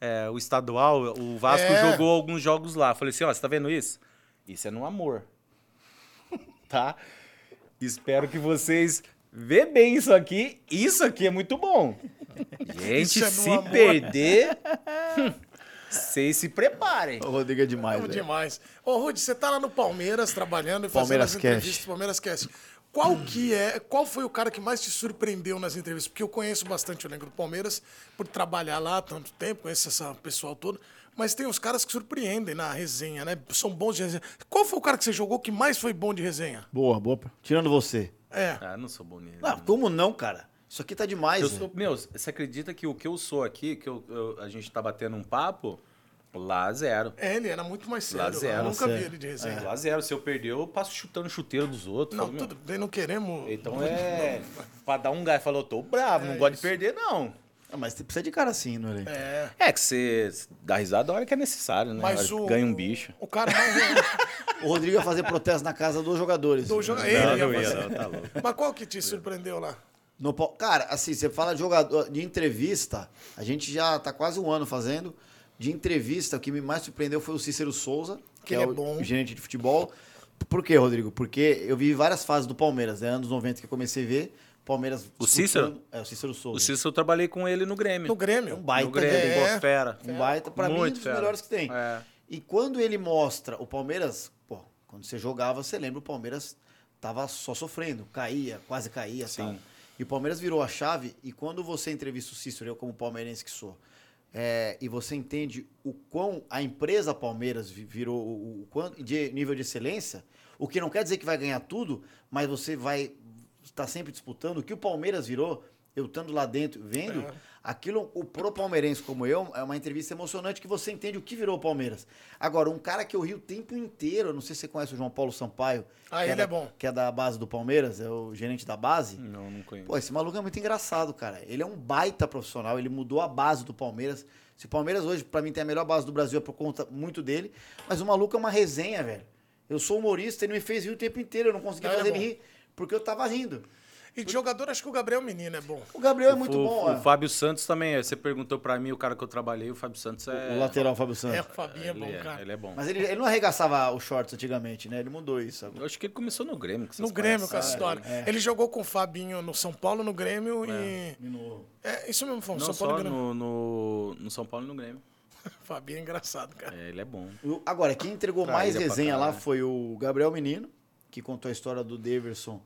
é, o estadual, o Vasco É. jogou alguns jogos lá, eu falei assim, ó, você tá vendo isso? Isso é no amor, tá? Espero que vocês vê bem isso aqui, isso aqui é muito bom. Gente, é se amor. perder, vocês se preparem. O Rodrigo é demais, velho. demais. Ô, Rudy, você tá lá no Palmeiras trabalhando e fazendo Palmeiras as entrevistas Palmeiras Cast. Qual que é, qual foi o cara que mais te surpreendeu nas entrevistas? Porque eu conheço bastante o elenco do Palmeiras, por trabalhar lá há tanto tempo, conheço essa pessoal todo, mas tem os caras que surpreendem na resenha, né? São bons de resenha. Qual foi o cara que você jogou que mais foi bom de resenha? Boa, boa. Tirando você. É. Ah, não sou bonito. Não, como não, cara? Isso aqui tá demais, Eu sou, meu, você acredita que o que eu sou aqui, que eu, eu- a gente tá batendo um papo, lá zero. É, ele era muito mais Lá sério. zero, eu nunca vi sério. ele de resenha. Lá zero. Se eu perder, eu passo chutando chuteiro dos outros. Não, Falo, tudo bem, não queremos. Então é. pra dar um gás, falou, tô bravo, não gosto de perder, não. Ah, mas você precisa de cara assim no elenco. É. É que você dá risada a hora que é necessário, né? Mas o. Ganha um bicho. O cara mais. O Rodrigo ia fazer protesto na casa dos jogadores. do. Não, Ele ia não ia, não, tá louco. Mas qual que te surpreendeu lá? No cara, assim, você fala de jogador de entrevista, a gente já tá quase um ano fazendo. De entrevista, o que me mais surpreendeu foi o Cícero Souza, que, ele é, é o, bom. o gerente de futebol. Por quê, Rodrigo? Porque eu vi várias fases do Palmeiras, né? anos 90 que eu comecei a ver. Palmeiras. O Cícero? É, o Cícero Souza. O Cícero eu trabalhei com ele no Grêmio. No Grêmio. Um baita no Grêmio, É. fera. Um baita, pra mim, um Muito dos fera. melhores que tem. É. E quando ele mostra o Palmeiras, pô, quando você jogava, você lembra, o Palmeiras tava só sofrendo, caía, quase caía, Sim. tal. E o Palmeiras virou a chave, e quando você entrevista o Cícero, eu como palmeirense que sou, é, e você entende o quão a empresa Palmeiras vi- virou o, o quanto de nível de excelência, o que não quer dizer que vai ganhar tudo, mas você vai estar sempre disputando. O que o Palmeiras virou, eu estando lá dentro, vendo, É. aquilo, o pro palmeirense como eu, é uma entrevista emocionante que você entende o que virou o Palmeiras. Agora, um cara que eu ri o tempo inteiro, eu não sei se você conhece o João Paulo Sampaio. Ah, que ele da- é bom. Que é da base do Palmeiras, é o gerente da base. Não, não conheço. Pô, esse maluco é muito engraçado, cara. Ele é um baita profissional, ele mudou a base do Palmeiras. Se o Palmeiras hoje, pra mim, tem a melhor base do Brasil, é por conta muito dele. Mas o maluco é uma resenha, velho. Eu sou humorista, ele me fez rir o tempo inteiro. Eu não conseguia Ah, ele é fazer ele rir, porque eu tava rindo. E de jogador, acho que o Gabriel Menino é bom. O Gabriel é muito o, bom, o ó. Fábio Santos também, você perguntou pra mim, o cara que eu trabalhei, o Fábio Santos é... O lateral Fábio É, Santos. o Fabinho é ele, bom, é, cara. ele é bom. Mas ele, ele não arregaçava os shorts antigamente, né? Ele mudou isso agora. Eu acho que ele começou no Grêmio. No Grêmio, com essa história. Ele jogou com o Fabinho no São Paulo, no Grêmio e. É, isso mesmo, foi um Não, São Paulo só e Grêmio. no, no, no São Paulo e no Grêmio. Fabinho é engraçado, cara. É, ele é bom. Agora, quem entregou Traíra mais pra resenha lá caralho. foi o Gabriel Menino, que contou a história do Daverson,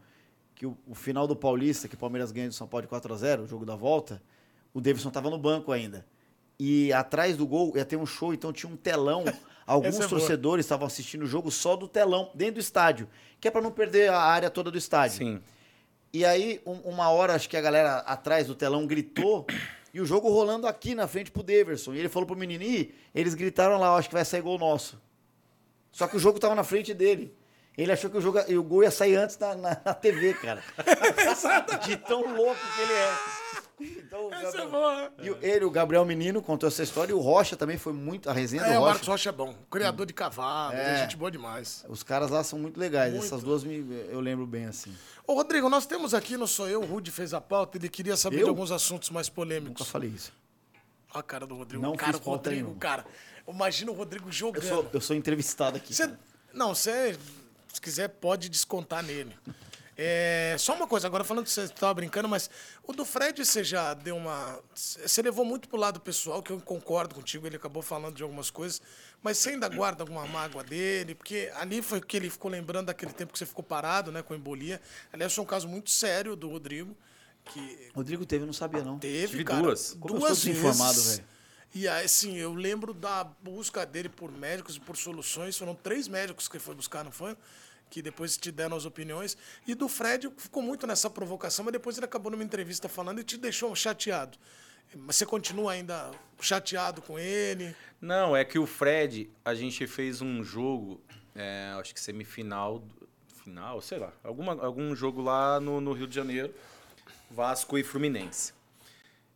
que o, o final do Paulista, que o Palmeiras ganha do São Paulo de 4 a 0 o jogo da volta, o Daverson tava no banco ainda. E atrás do gol ia ter um show, então tinha um telão. Alguns é torcedores estavam assistindo o jogo só do telão, dentro do estádio, que é para não perder a área toda do estádio. Sim. E aí, um- uma hora, acho que a galera atrás do telão gritou, e o jogo rolando aqui na frente pro Daverson. E ele falou pro menino, "Ih, eles gritaram lá, acho que vai sair gol nosso. Só que o jogo tava na frente dele. Ele achou que o, jogo, o gol ia sair antes na, na, na TV, cara. De tão louco que ele é. Então, o é Gabriel- boa. e o- ele, o Gabriel Menino, contou essa história. E o Rocha também foi muito. A resenha É, do o Rocha. Marcos Rocha é bom. Criador de cavalo, É. é gente boa demais. Os caras lá são muito legais. Muito. Essas duas me- eu lembro bem assim. Ô, Rodrigo, nós temos aqui, não sou eu, o Rudy fez a pauta, ele queria saber Eu? de alguns assuntos mais Nunca polêmicos. falei isso. Olha a cara do Rodrigo. Não cara, fiz o Rodrigo, nenhuma. cara. Imagina o Rodrigo Eu jogando. sou, eu sou entrevistado aqui. Cara. não, você, se quiser, pode descontar nele. É, só uma coisa, agora falando que você estava brincando, mas o do Fred você já deu uma. Você levou muito pro lado pessoal, que eu concordo contigo, ele acabou falando de algumas coisas, mas você ainda guarda alguma mágoa dele? Porque ali foi que ele ficou lembrando daquele tempo que você ficou parado, né, com embolia. Aliás, foi um caso muito sério do Rodrigo, que Rodrigo teve, eu não sabia não. teve, Tive cara. duas. Como eu duas sou desinformado, velho. E aí, assim, eu lembro da busca dele por médicos e por soluções. Foram três médicos que ele foi buscar, não foi? Que depois te deram as opiniões. E do Fred ficou muito nessa provocação, mas depois ele acabou numa entrevista falando e te deixou chateado. Mas você continua ainda chateado com ele? Não, é que o Fred, a gente fez um jogo, é, acho que semifinal, final, sei lá, alguma, algum jogo lá no, no Rio de Janeiro, Vasco e Fluminense.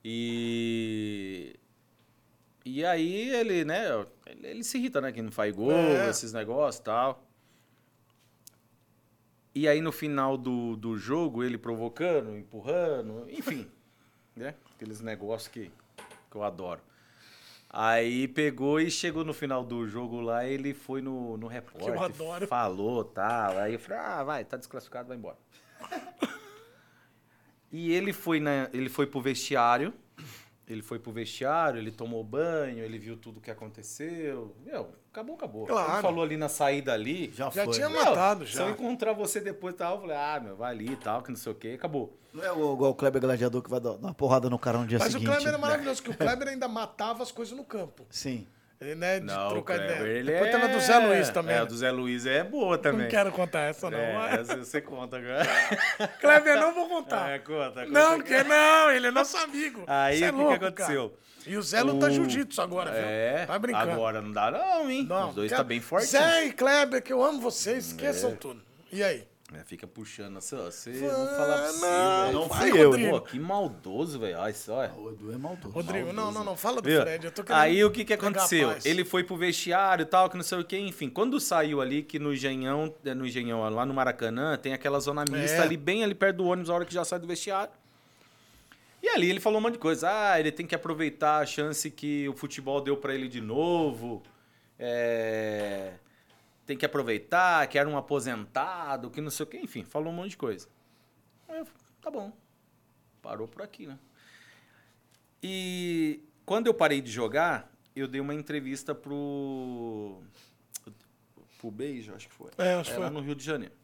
E. E aí ele, né, ele, ele se irrita, né, que não faz gol, É. esses negócios e tal. E aí no final do, do jogo, ele provocando, empurrando, enfim, né, aqueles negócios que, que eu adoro. Aí pegou e chegou no final do jogo lá, ele foi no, no repórter, adoro. falou, tal. Aí eu falei, ah, vai, tá desclassificado, vai embora. e ele foi, na, ele foi pro vestiário, ele foi pro vestiário, ele tomou banho, ele viu tudo que aconteceu. Meu, acabou, acabou. Claro. Ele falou ali na saída ali. Já, Já foi. tinha né? matado, Se eu já. encontrar você depois e tal, eu falei, ah, meu, vai ali e tal, que não sei o quê, acabou. Não é o- igual o Kleber Gladiador que vai dar uma porrada no cara no dia Mas seguinte. o Kleber era maravilhoso, que o Kleber ainda matava as coisas no campo. Sim. Né, de Não, o trocar Kleber, ideia. ele Depois é... teve a do Zé Luiz também. É, a né? do Zé Luiz é boa também. Não quero contar essa, não. É, essa você conta agora. Kleber, não vou contar. É, conta, conta. Não, que não, ele é nosso amigo. Aí, é o que que louco, aconteceu? cara. E o Zé luta O- jiu-jitsu agora, viu? É, Tá brincando. agora não dá não, hein? Não, Os dois cara, tá bem forte. Zé e Kleber, que eu amo vocês, esqueçam tudo. E aí? É, fica puxando assim, ó, você vou falar pra você, não, velho. não fui eu, Rodrigo. Pô, que maldoso, velho. Olha só. é. O Edu é maldoso. Rodrigo, não, não, não, fala do Viu? Fred. Eu tô querendo Aí o que que aconteceu? Ele foi pro vestiário e tal, que não sei o que, enfim. Quando saiu ali, que no Engenhão, é, no Engenhão, lá no Maracanã, tem aquela zona mista É. ali, bem ali perto do ônibus, a hora que já sai do vestiário. E ali ele falou um monte de coisa. Ah, ele tem que aproveitar a chance que o futebol deu pra ele de novo. É, Tem que aproveitar, que era um aposentado, que não sei o que, enfim, falou um monte de coisa. Aí eu, tá bom. Parou por aqui, né? E quando eu parei de jogar, eu dei uma entrevista pro. pro Beijo, acho que foi. É, acho que Era foi. no Rio de Janeiro.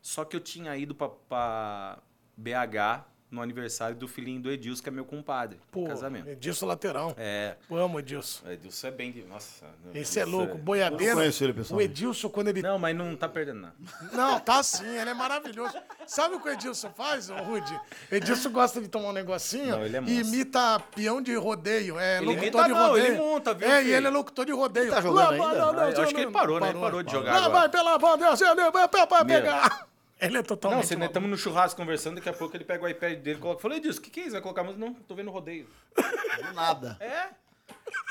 Só que eu tinha ido pra BH no aniversário do filhinho do Edilson, que é meu compadre. Pô, casamento. Edilson lateral. É. Eu amo o Edilson. O Edilson é bem. de- Nossa. Esse é louco. Boiadeiro. Eu não conheço ele O pessoalmente. Edilson, quando ele. Não, mas não tá perdendo nada. Não, tá sim, ele é maravilhoso. Sabe o que o Edilson faz, ô Rude? Edilson gosta de tomar um negocinho Não, ele é e imita peão de rodeio. É, Ele locutor imita de não, rodeio. ele monta, viu, É, e ele é locutor de rodeio. tá jogando Lá, ainda? lá, lá, Eu acho que ele parou, né? Ele parou de jogar Lá agora. vai pela bandeira, ele vai pegar. Ele é Não, totalmente. você maluco. estamos no churrasco conversando, daqui a pouco ele pega o iPad dele e coloca. Falei, Edilson, o que, que é isso? Vai colocar música? Não, tô vendo rodeio. Do nada. É?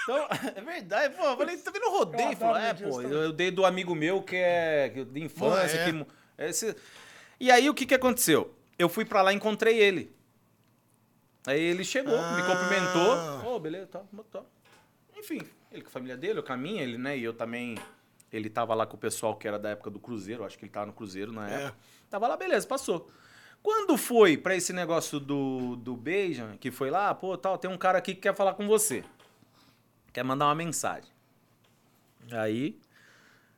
Então, é verdade, pô. Eu falei, tá vendo rodeio? Eu adoro é, pô, também. eu, eu dei do amigo meu que é de infância. É. Que, esse... E aí, o que que aconteceu? Eu fui pra lá e encontrei ele. Aí ele chegou, me Ah. cumprimentou. Ô, beleza, tá, tá. Enfim, ele com a família dele, eu minha, ele, né? E eu também. Ele tava lá com o pessoal que era da época do Cruzeiro, acho que ele tava no Cruzeiro na época. Tava lá, beleza, passou. Quando foi pra esse negócio do, do Beijan, que foi lá, pô, tal, tem um cara aqui que quer falar com você. Quer mandar uma mensagem. Aí,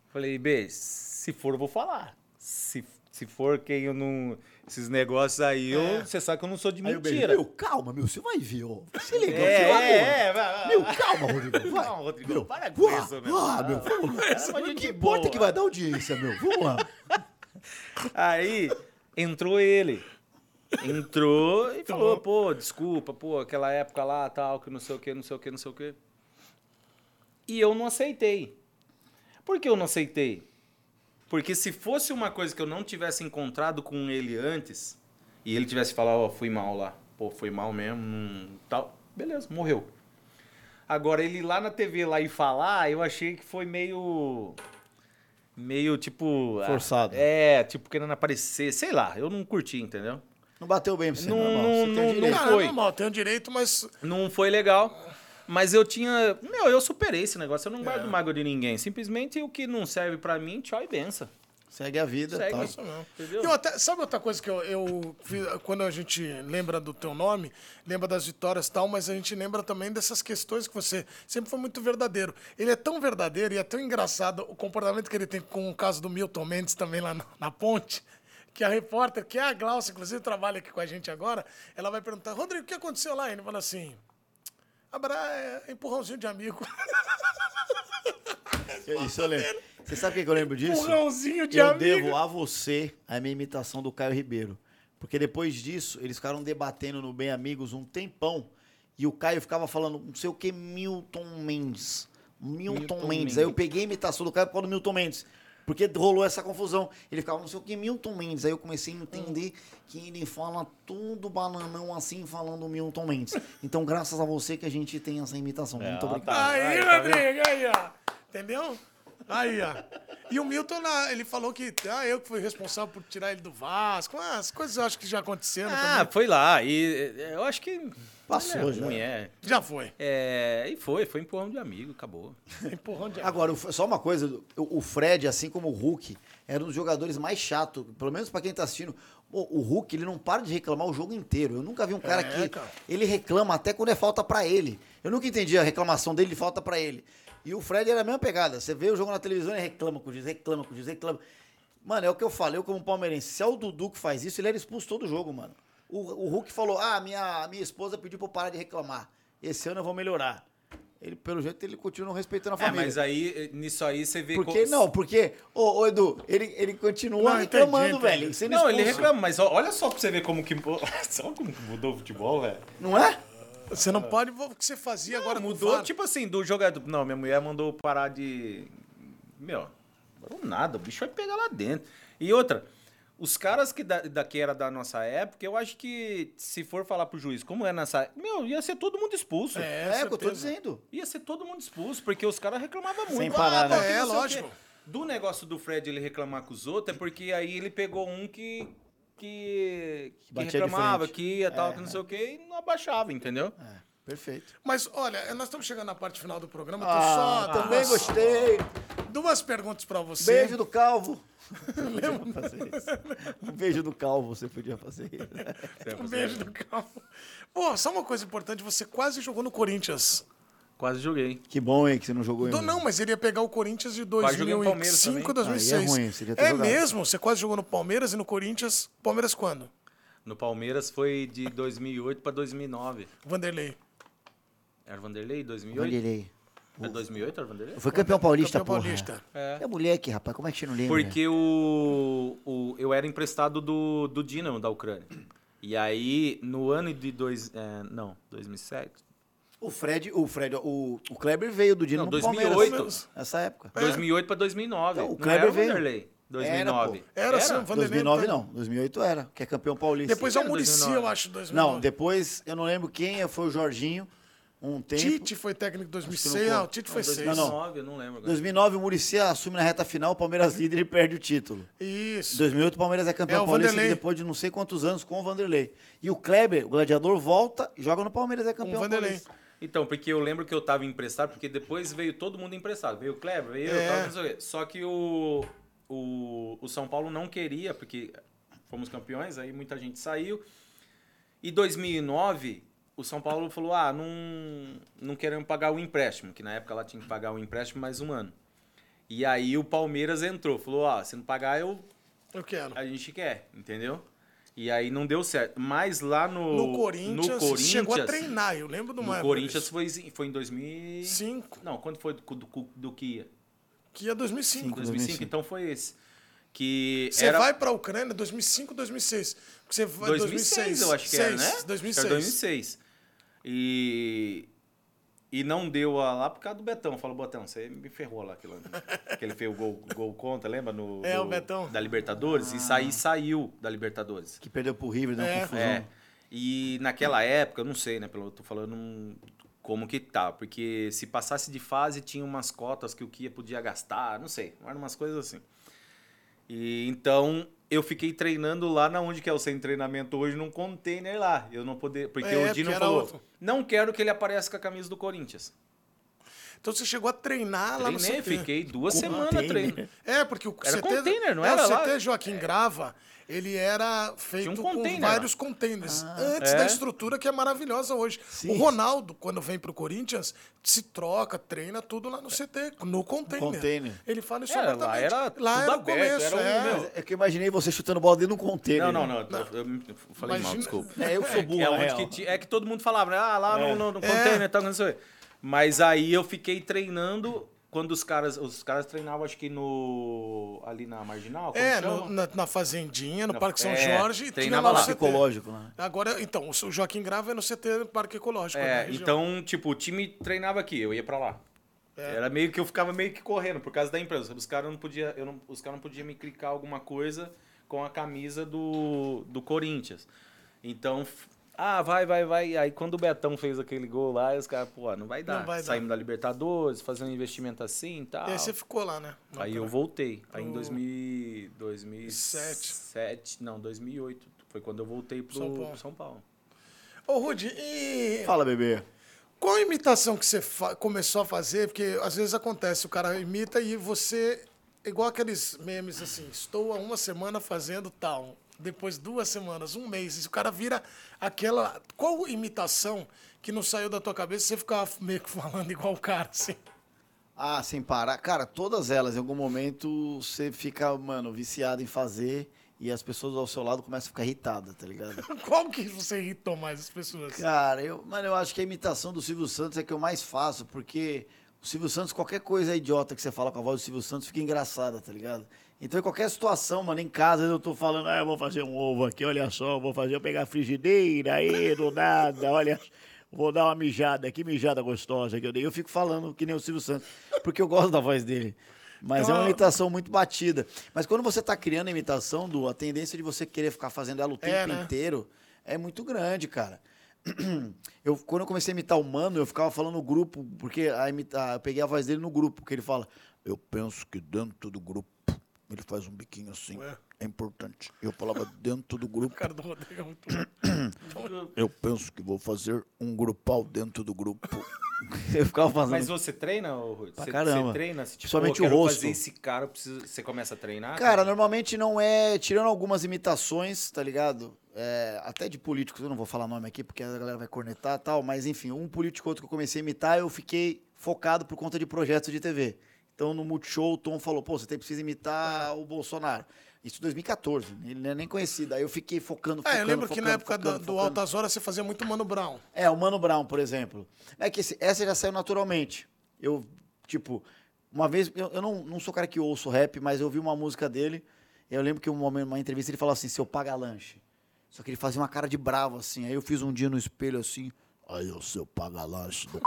falei, B, se for, eu vou falar. Se, se for quem eu não. Esses negócios aí, eu, você sabe que eu não sou de Aí o Beijo, mentira. meu, calma, meu, você vai ver, ó. Vai ser legal. É, você vai é, é, Meu, calma, Rodrigo. Vai. Não, Rodrigo, meu, para com isso, meu. Ah, meu, vamos lá. É que importa é que vai dar audiência, meu. Vamos lá. Aí entrou ele. Entrou e falou, pô, desculpa, pô, aquela época lá, tal, que não sei o que, não sei o que, não sei o que. E eu não aceitei. Por que eu não aceitei? Porque se fosse uma coisa que eu não tivesse encontrado com ele antes, e ele tivesse falado, ó, fui mal lá, pô, foi mal mesmo, tal, beleza, morreu. Agora, ele lá na TV lá e falar, eu achei que foi meio. Meio tipo. ah, Forçado. É, tipo, querendo aparecer, sei lá, eu não curti, entendeu? Não bateu bem pra você, Não- normal. não- Você não- não Cara, foi. é normal, tem o direito, mas. Não foi legal. Mas eu tinha. Meu, eu superei esse negócio. Eu não guardo mágoa de ninguém. Simplesmente o que não serve pra mim, tchau e benção. Segue a vida. Segue tal. Isso mesmo. Entendeu? Eu até- sabe outra coisa que eu, eu fiz- quando a gente lembra do teu nome, lembra das vitórias e tal, mas a gente lembra também dessas questões que você sempre foi muito verdadeiro. Ele é tão verdadeiro e é tão engraçado o comportamento que ele tem com o caso do Milton Mendes também lá na, na ponte. Que a repórter, que é a Glaucia, inclusive trabalha aqui com a gente agora, ela vai perguntar: Rodrigo, o que aconteceu lá? Ele fala assim: Abra... É empurrãozinho de amigo. Isso eu lembro. Você sabe o que que eu lembro disso? Empurrãozinho de eu amigo. devo a você a minha imitação do Caio Ribeiro. Porque depois disso, eles ficaram debatendo no Bem Amigos um tempão. E o Caio ficava falando, não sei o que, Milton Mendes. Milton, Milton Mendes. Mendes. Aí eu peguei a imitação do Caio por causa do Milton Mendes. Porque rolou essa confusão. Ele ficava, não sei o que, Milton Mendes. Aí eu comecei a entender que ele fala tudo bananão assim, falando Milton Mendes. Então, graças a você que a gente tem essa imitação. Muito ó, obrigado. tá. Aí, Aí, tá Rodrigo, aí, ó. Entendeu? Aí, ó. E o Milton, ele falou que ah, eu que fui responsável por tirar ele do Vasco. Ah, As coisas eu acho que já aconteceram Ah, também. foi lá. E é, eu acho que. Passou não é já. ruim, é. Já foi. É, e foi, foi empurrão de amigo, acabou. Empurrão de Agora, o- só uma coisa, o Fred, assim como o Hulk, era um dos jogadores mais chatos, pelo menos pra quem tá assistindo. O, Hulk, ele não para de reclamar o jogo inteiro. Eu nunca vi um cara É, que cara. ele reclama até quando é falta pra ele. Eu nunca entendi a reclamação dele de falta pra ele. E o Fred era a mesma pegada. Você vê o jogo na televisão e reclama com o juiz, reclama com o juiz, reclama. Mano, é o que eu falei, eu como palmeirense, se é o Dudu que faz isso, ele era expulso todo jogo, mano. O, o Hulk falou: "Ah, minha minha esposa pediu pra eu parar de reclamar. Esse ano eu vou melhorar." Ele, pelo jeito, ele continua respeitando a É, família. mas aí, nisso aí você vê. Por co- não? Porque, ô, ô, Edu, ele, ele continua Não, entendi, reclamando, entendi. velho. Sendo Não, ele expulso. reclama, mas olha só pra você ver como que. Só como que mudou o futebol, velho. Não é? Você não pode o que você fazia agora Agora com o mudou, tipo assim, do jogador. Não, minha mulher mandou parar de. Meu, não nada, o bicho vai pegar lá dentro. E outra, os caras que da, daqui era da nossa época, eu acho que se for falar pro juiz como é nessa. Meu, ia ser todo mundo expulso. É, É, o que eu tô dizendo. Ia ser todo mundo expulso, porque os caras reclamavam muito. Sem parar, né? porque É, não lógico. Do negócio do Fred ele reclamar com os outros, é porque aí ele pegou um que. Que, que Batia reclamava, que ia tal, que não sei o quê, e não abaixava, entendeu? É, perfeito. Mas olha, nós estamos chegando na parte final do programa. Ah, só também duas, gostei. duas perguntas pra você. Beijo do Calvo. um beijo do Calvo, você podia fazer isso. Um beijo do calmo. Pô, só uma coisa importante, você quase jogou no Corinthians. Quase joguei. Que bom, hein, que você não jogou Do, ainda. não, mas ele ia pegar o Corinthians de Quase joguei no Palmeiras 2005, também. 2006. Aí é ruim, você devia ter É jogado. mesmo? Você quase jogou no Palmeiras e no Corinthians. Palmeiras quando? No Palmeiras foi de 2008 pra 2009. Vanderlei. Era Vanderlei? 2008? Vanderlei. É 2008 era Vanderlei? Foi campeão paulista, Campeão porra. paulista. É moleque, rapaz, como é que você não lembra? Porque o, o, eu era emprestado do, do Dinamo da Ucrânia. E aí, no ano de dois, é, não, 2007? O Fred, o Fred, o, o Kleber veio do Dinamo Não, pro 2008. Palmeiras. Nessa época. 2008 pra 2009. Então, o não Kleber era veio. Vanderlei. 2009. Era, sim, o Vanderlei. 2009 foi- não, 2008 era, que é campeão paulista. Depois é o Era Murici, 2009. eu acho, 2009. Não, depois eu não lembro quem foi o Jorginho, um tempo. Tite foi técnico em 2006. não Não, conta. Tite foi Não, 6. 2009, eu não lembro. agora. 2009 o Murici assume na reta final, o Palmeiras líder e perde o título. Isso. 2008 o Palmeiras é campeão É, o paulista Vanderlei. depois de não sei quantos anos com o Vanderlei. E o Kleber, o gladiador, volta e joga no Palmeiras é campeão o Vanderlei. paulista. Então, porque eu lembro que eu tava emprestado, porque depois veio todo mundo emprestado. Veio o Kleber, veio eu, É. tal, não sei o quê. Só que o, o, o São Paulo não queria, porque fomos campeões, aí muita gente saiu. E 2009, o São Paulo falou, ah, não, não queremos pagar o empréstimo, que na época ela tinha que pagar o empréstimo mais um ano. E aí o Palmeiras entrou, falou, ah, se não pagar, eu, Eu quero. a gente quer, entendeu? E aí não deu certo. Mas lá no, No Corinthians, no Corinthians chegou a treinar, eu lembro de uma no Corinthians foi, foi em 2000. Cinco. Não, quando foi do, do, do Kia? É 2005. 2005, 2005. então foi esse. Que Você era vai pra Ucrânia 2005, 2006. Porque Você vai 2006, eu acho que era, né? Seis, Acho que 2006. era 2006. E e não deu a, lá por causa do Betão. Falou, Betão, você me ferrou lá aquilo. que ele fez o gol, gol contra, lembra? No, É, do- o Betão. Da Libertadores. E saí, saiu da Libertadores. Que perdeu pro River, deu uma É. confusão. É. E naquela época, eu não sei, né? Pelo eu tô falando um- como que tá. Porque se passasse de fase, tinha umas cotas que o Kia podia gastar, não sei. Eram umas coisas assim. E então eu fiquei treinando lá na onde que é o centro de treinamento hoje, num container lá. Eu não poder. Porque É, o Dino falou: outro. não quero que ele apareça com a camisa do Corinthians. Então você chegou a treinar lá no Treinei, CT. fiquei duas semanas treinando. É, porque o Era CT... container, não é, era o lá? CT Joaquim Grava, ele era feito um com lá. vários containers. antes É? da estrutura que é maravilhosa hoje. O Ronaldo, quando vem pro Corinthians, se troca, treina tudo lá no CT, no container. container. Ele fala isso Era, lá era lá tudo era o aberto, começo, era um- é. É que eu imaginei você chutando bola dentro de um container. Não, não, não. Eu, eu falei mal, Imagina- desculpa. É, eu sou burro, É, real. que ti- é que todo mundo falava, né? Ah, lá no, no, no É. container e tal, não sei. o. Mas aí eu fiquei treinando quando os caras. Os caras treinavam, acho que no. ali na marginal. como É, chama? no- na, na Fazendinha, no Na- Parque São é, Jorge, e tinha treinava lá no lá. Ecológico, né? Agora, então, o Joaquim Grava é no CT Parque Ecológico. né, É, região. então, tipo, o time treinava aqui, eu ia pra lá. É. Era meio que eu ficava meio que correndo por causa da empresa. Os caras não eu não, os caras não podiam me clicar alguma coisa com a camisa do, do Corinthians. Então, ah, vai, vai, vai. Aí quando o Betão fez aquele gol lá, os caras, pô, não vai dar. Não vai dar. Saímos da Libertadores, fazendo um investimento assim e tal. E aí você ficou lá, né? Aí eu voltei. Aí em 2000, 2007. Sete. Não, 2008. Foi quando eu voltei pro São Paulo. São Paulo. Ô, Rudy, e Fala, bebê. qual a imitação que você fa- começou a fazer? Porque às vezes acontece, o cara imita e você, igual aqueles memes assim, estou há uma semana fazendo tal, depois duas semanas, um mês, e o cara vira aquela. Qual imitação que não saiu da tua cabeça e você ficava meio que falando igual o cara, assim? Ah, sem parar. Cara, todas elas, em algum momento, você fica, mano, viciado em fazer e as pessoas ao seu lado começam a ficar irritadas, tá ligado? Qual que você irritou mais as pessoas? Cara, eu, mano, eu acho que a imitação do Silvio Santos é que eu mais faço, porque o Silvio Santos, qualquer coisa idiota que você fala com a voz do Silvio Santos fica engraçada, tá ligado? Então, em qualquer situação, mano, em casa eu tô falando, ah, eu vou fazer um ovo aqui, olha só, vou fazer, eu pegar a frigideira aí, do nada, olha, vou dar uma mijada, que mijada gostosa que eu dei. Eu fico falando que nem o Silvio Santos, porque eu gosto da voz dele. Mas é uma imitação muito batida. Mas quando você tá criando a imitação, do, a tendência de você querer ficar fazendo ela o tempo É, né? inteiro é muito grande, cara. Eu, quando eu comecei a imitar o Mano, eu ficava falando no grupo, porque a imita, eu peguei a voz dele no grupo, que ele fala, eu penso que dentro do grupo, ele faz um biquinho assim, Ué. é importante. Eu falava dentro do grupo, O cara do Rodrigo é muito eu penso que vou fazer um grupal dentro do grupo. eu ficava fazendo. Mas você treina, ô, Rui? Pra Você, caramba. você treina? Tipo, Principalmente pô, eu o rosto. fazer esse cara, preciso... você começa a treinar? Cara, normalmente não é. Tirando algumas imitações, tá ligado? É, até de políticos, eu não vou falar nome aqui porque a galera vai cornetar e tal, mas enfim, um político outro que eu comecei a imitar, eu fiquei focado por conta de projetos de TV. Então no Multishow, o Tom falou: pô, você tem, precisa imitar o Bolsonaro. Isso em 2014, ele não é nem conhecido. Aí eu fiquei focando, focando. É, eu lembro que na focando, época do, focando, do focando. Altas Horas você fazia muito Mano Brown. É, o Mano Brown, por exemplo. É que esse- essa já saiu naturalmente. Eu, tipo, uma vez, eu, eu não, não sou cara que ouço rap, mas eu ouvi uma música dele. e Eu lembro que um momento, uma entrevista, ele falou assim: seu paga lanche. Só que ele fazia uma cara de bravo, assim. Aí eu fiz um dia no espelho assim. Aí o seu paga lanche do c...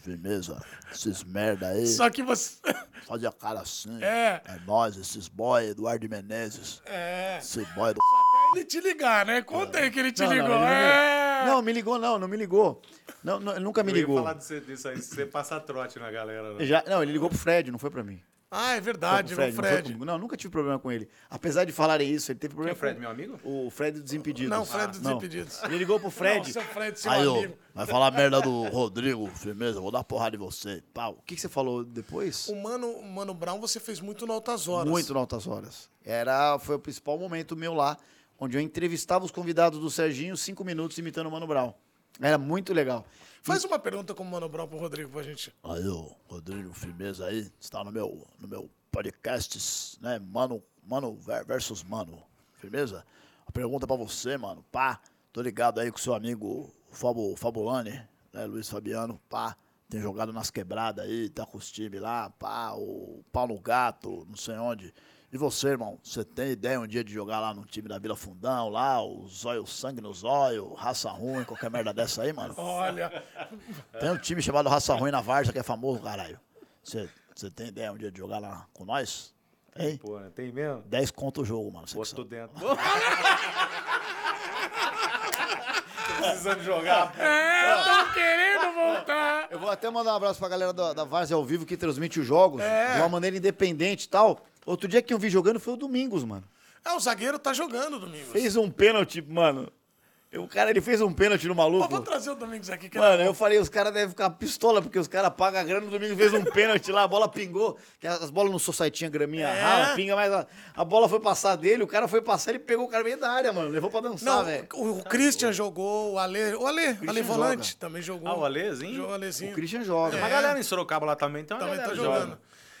Firmeza, esses merda aí. Só que você. Fazia a cara assim. É. É nós, esses boy, Eduardo Menezes. É. Esse boy do Ele te ligar, né? Conta aí que ele te Não, não, ligou. ele não me- é. Não, me ligou, não, não me ligou. Não, não, ele nunca me Eu ia ligou. falar disso, aí, você passar trote na galera. Né? Já, não, ele ligou pro Fred, não foi pra mim. Ah, é verdade, o Fred, não foi Fred. comigo. Não, nunca tive problema com ele. Apesar de falarem isso, ele teve Quem é problema o Fred, com meu amigo? o Fred dos Impedidos. Não, o Fred dos não. Impedidos. Ele ligou pro Fred. Não, seu Fred, seu Aí, amigo. vai falar merda do Rodrigo, firmeza, vou dar porrada em você. Pau. O que, que você falou depois? O Mano, o Mano Brown você fez muito no Altas Horas. Muito no Altas Horas. Era, foi o principal momento meu lá, onde eu entrevistava os convidados do Serginho cinco minutos imitando o Mano Brown. Era muito legal. Faz uma pergunta com o Mano Brown pro Rodrigo pra gente. Aí, ô, Rodrigo, firmeza aí, está no meu, no meu podcast, né, Mano, Mano ver- versus Mano, firmeza? A pergunta pra você, mano, pá, tô ligado aí com seu amigo Fabo, Fabulani, né, Luiz Fabiano, pá, tem jogado nas quebradas aí, tá com os times lá, pá, o pau no gato, não sei onde. E você, irmão, você tem ideia um dia de jogar lá no time da Vila Fundão, lá, o zóio, sangue no zóio, raça ruim, qualquer merda dessa aí, mano? Olha, Tem um time chamado Raça Ruim na Varsa que é famoso, caralho. Você tem ideia um dia de jogar lá com nós? Hein? Pô, né? tem mesmo? 10 conto o jogo, mano. Você Boto sabe. dentro. Tô precisando jogar. é, tô querendo. Eu vou até mandar um abraço pra galera da, da Várzea ao vivo que transmite os jogos É. de uma maneira independente e tal. Outro dia que eu vi jogando foi o Domingos, mano. É, o zagueiro tá jogando domingo. Fez um pênalti, mano. O cara, ele fez um pênalti no maluco. vou trazer o Domingos aqui. Que Mano, eu falei, os caras devem ficar pistola, porque os caras pagam a grana, o Domingo fez um pênalti lá, a bola pingou, que as bolas no societinha, graminha É. rala, pinga, mas a, a bola foi passar dele, o cara foi passar, ele pegou o cara meio da área, mano, levou pra dançar, Não, velho. o, o Christian jogou, o Ale, o Ale, Ale Volante joga. também jogou. Ah, o Alezinho? Jogou o Alezinho. O Christian joga. Uma galera em Sorocaba lá também, então Também a tá joga. jogando.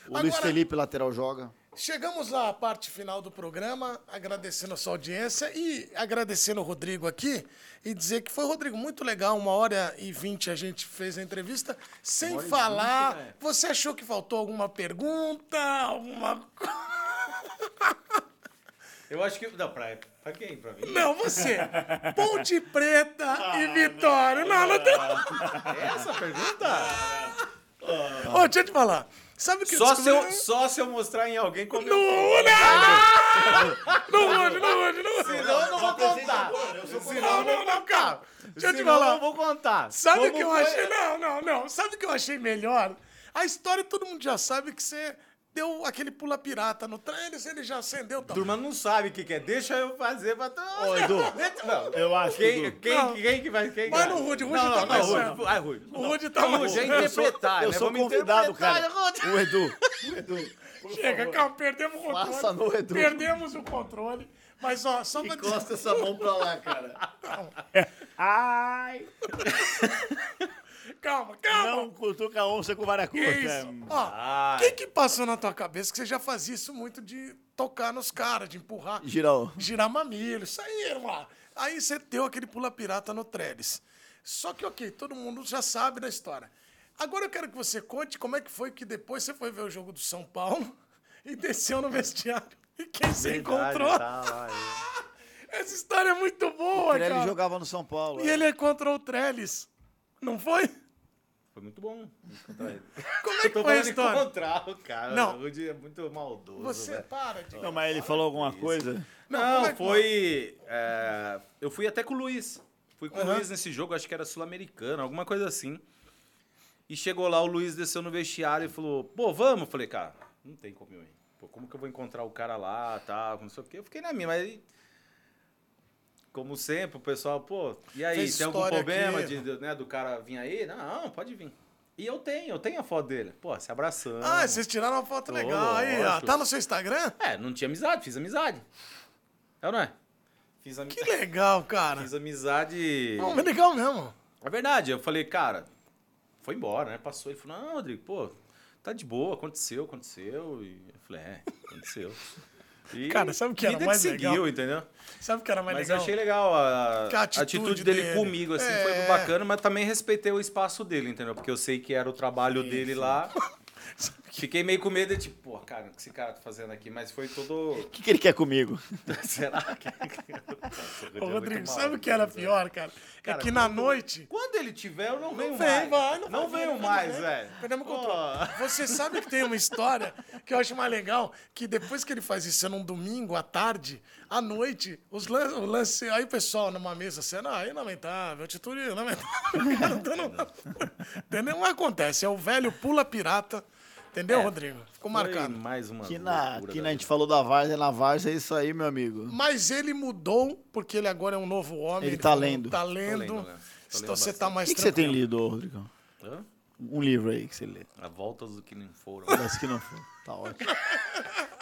O Luiz Agora- Felipe, lateral, joga. Chegamos à parte final do programa, agradecendo a sua audiência e agradecendo o Rodrigo aqui e dizer que foi, Rodrigo, muito legal, uma hora e vinte a gente fez a entrevista, sem falar. Você achou que faltou alguma pergunta, alguma Eu acho que. Não, pra, pra quem? Pra mim? Não, você. Ponte Preta e Vitória. Não, não tem. Essa pergunta? Ô, deixa eu te falar. Sabe o que Só eu se, eu, só se eu mostrar em alguém como Não, eu não, não, Rony, não, Rony, não. Senão eu não vou contar. Não, não, não, calma. Deixa eu te Senão eu falar. não vou contar. Sabe o que eu achei? Não, não, não. Sabe o que eu achei melhor? A história todo mundo já sabe que você deu aquele pula pirata no trailer, ele já acendeu. Tá? Turma não sabe o que, que é. Deixa eu fazer pra tu. Ô, Edu, Não. eu acho Quem, Edu. quem, Não. quem que vai. Quem Vai que no Rude, o Rude não, tá não, mais não, certo. Rude. Ai, Rude. O Rude tá mais Rude é certo. interpretar, Eu né? sou Vamos convidado, cara. Rude. O Edu, o Edu, Chega, calma, perdemos o controle. Passa no Edu. Perdemos o controle. Mas, ó, só pra dizer. encosta essa mão pra lá, cara. Ai, Calma, calma. Não cutuca a onça com vara curta. isso? Ó, o que que passou na tua cabeça que você já fazia isso muito de tocar nos caras, de empurrar, Girão. girar mamilo, isso aí, irmão. Aí você deu aquele pula pirata no Trellis. Só que, ok, todo mundo já sabe da história. Agora eu quero que você conte como é que foi que depois você foi ver o jogo do São Paulo e desceu no vestiário. E quem você encontrou? Tá lá, é. Essa história é muito boa, Ele cara. jogava no São Paulo. E é. ele encontrou o Trellis. Não foi? Foi muito bom encontrar ele. Como é que foi a história? encontrar o cara. Não. O é muito maldoso. Você velho. para de... Não, mas ele falou alguma coisa? Não, Não, é que- foi. é, eu fui até com o Luiz. Fui com Aham. o Luiz nesse jogo, acho que era sul-americano, alguma coisa assim. E chegou lá, o Luiz desceu no vestiário e falou: pô, vamos? Eu falei, cara, não tem como eu ir. Pô, como que eu vou encontrar o cara lá, tá? Não sei o quê. Eu fiquei na minha, mas. Como sempre, o pessoal, pô, e aí, Fez tem algum problema aqui. de, né, do cara vir aí? Não, pode vir. E eu tenho, eu tenho a foto dele. Pô, se abraçando. Ah, vocês tiraram uma foto legal. Aí, ó. Tá no seu Instagram? É, não tinha amizade, fiz amizade. É ou não é? Fiz, ami... Que legal, cara. fiz amizade. Não, legal mesmo. É verdade, eu falei, cara, foi embora, né? Passou. Ele falou, não, Rodrigo, pô, tá de boa, aconteceu, aconteceu. E eu falei, é, aconteceu. E Cara, sabe o que era mais seguiu, legal? entendeu? Sabe o que era mais Mas legal? eu achei legal a, Que a a atitude atitude, dele, dele. comigo, assim, É. foi bacana, mas também respeitei o espaço dele, entendeu? Porque eu sei que era o trabalho dele lá. Fiquei meio com medo de, tipo, pô, cara, o que esse cara tá fazendo aqui? Mas foi todo. O que, que ele quer comigo? Será que. Ô, Rodrigo, sabe o que era pior, cara? é Cara, que na quando- noite. Quando ele tiver, eu não venho Vem, mais. vai, não não vai, venho mais, velho. Perdemos o controle. Você sabe que tem uma história que eu acho mais legal, que depois que ele faz isso num domingo, à tarde, à noite, os lan- o lance, aí o pessoal numa mesa assim, não, aí lamentável, atitude lamentável. Cara, dando- Entendeu? Não acontece, é o velho pula pirata, entendeu, Rodrigo? Ficou marcado. mais uma Que na, que na, a gente falou da Várzea, na Várzea é isso aí, meu amigo. Mas ele mudou, porque ele agora é um novo homem. Ele tá falou, lendo. Tá lendo. lendo, né? Tô Então lendo você tá bastante. O mais que, que você tem lido, ô, Rodrigão? Hã? Um livro aí que você lê. A voltas do que não foram. Parece que não foi. Tá ótimo.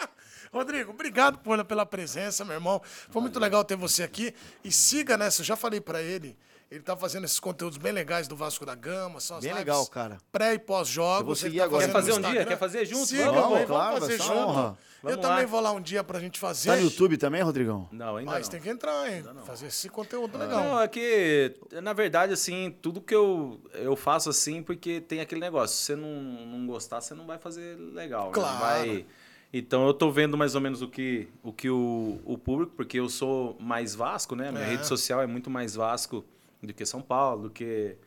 Rodrigo, obrigado por, pela presença, meu irmão. Foi muito legal ter você aqui. E siga nessa, eu já falei pra ele. Ele tá fazendo esses conteúdos bem legais do Vasco da Gama. São as Bem lives legal, cara. Pré e pós-jogos. Ele tá agora. fazendo Quer fazer um dia? Quer fazer junto? Siga, Vamos, vamos, claro, vamos fazer vai ser uma junto. honra. Eu Vamos também lá. vou lá um dia pra gente fazer. Tá no YouTube também, Rodrigão? Não, ainda Mas não. tem que entrar, hein? Fazer esse conteúdo legal. Não, é que, na verdade, assim, tudo que eu, eu faço assim, porque tem aquele negócio, se você não, não gostar, você não vai fazer legal. né? Claro. Não vai... Então eu tô vendo mais ou menos o que o, que o, o público, porque eu sou mais Vasco, né? Minha É. rede social é muito mais Vasco do que São Paulo, do que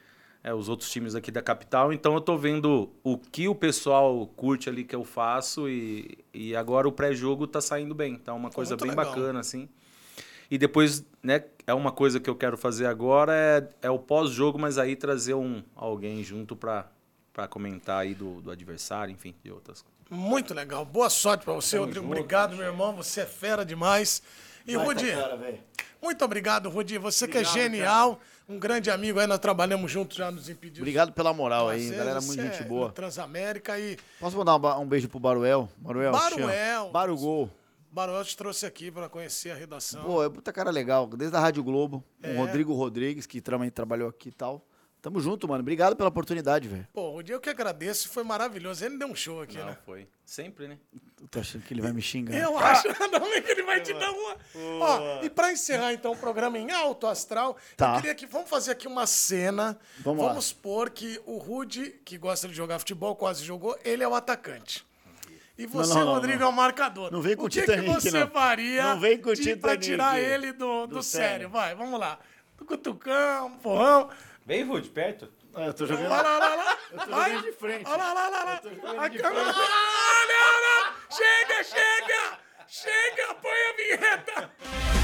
é, os outros times aqui da capital. Então eu tô vendo o que o pessoal curte ali que eu faço e, e agora o pré-jogo tá saindo bem. Tá uma coisa muito bem legal. bacana, assim. E depois, né, é uma coisa que eu quero fazer agora é, é o pós-jogo, mas aí trazer um alguém junto pra, pra comentar aí do, do adversário, enfim, de outras coisas. Muito legal. Boa sorte pra você, Rodrigo. Obrigado, meu irmão. Você é fera demais. E, Rudi, muito obrigado, Rudi. Você que é genial. Um grande amigo aí, nós trabalhamos juntos já nos Impedidos. Obrigado pela moral aí, galera, muito gente é boa. Transamérica e Posso mandar um, um beijo pro Baruel? Baruel. Baruel. Barugol. Baruel te trouxe aqui pra conhecer a redação. Pô, é puta cara legal. Desde a Rádio Globo, com o Rodrigo Rodrigues, que também trabalhou aqui e tal. Tamo junto, mano. Obrigado pela oportunidade, velho. Pô, Rudi, eu que agradeço. Foi maravilhoso. Ele deu um show aqui, Não, né? foi. Sempre, né? Eu tô achando que ele vai me xingar. Eu acho também que ele vai te dar uma. Ó, e pra encerrar então o programa em alto astral, Tá. eu queria que vamos fazer aqui uma cena. Vamos lá. Vamos supor que o Rude, que gosta de jogar futebol, quase jogou, ele é o atacante. E você, não, não, Rodrigo, não. é o marcador. Não vem com o que, Titanic, que você não. faria Não vem com de, pra tirar ele do, do, Do sério? sério. Vai, vamos lá. Cutucão, porrão. Vem, Rude, perto. Ah, eu tô jogando. Olha lá, olha lá. Eu tô jogando de frente. Olha lá, lá, lá. jogando A câmera. Ah, não, não. Chega, chega. Chega, põe a vinheta.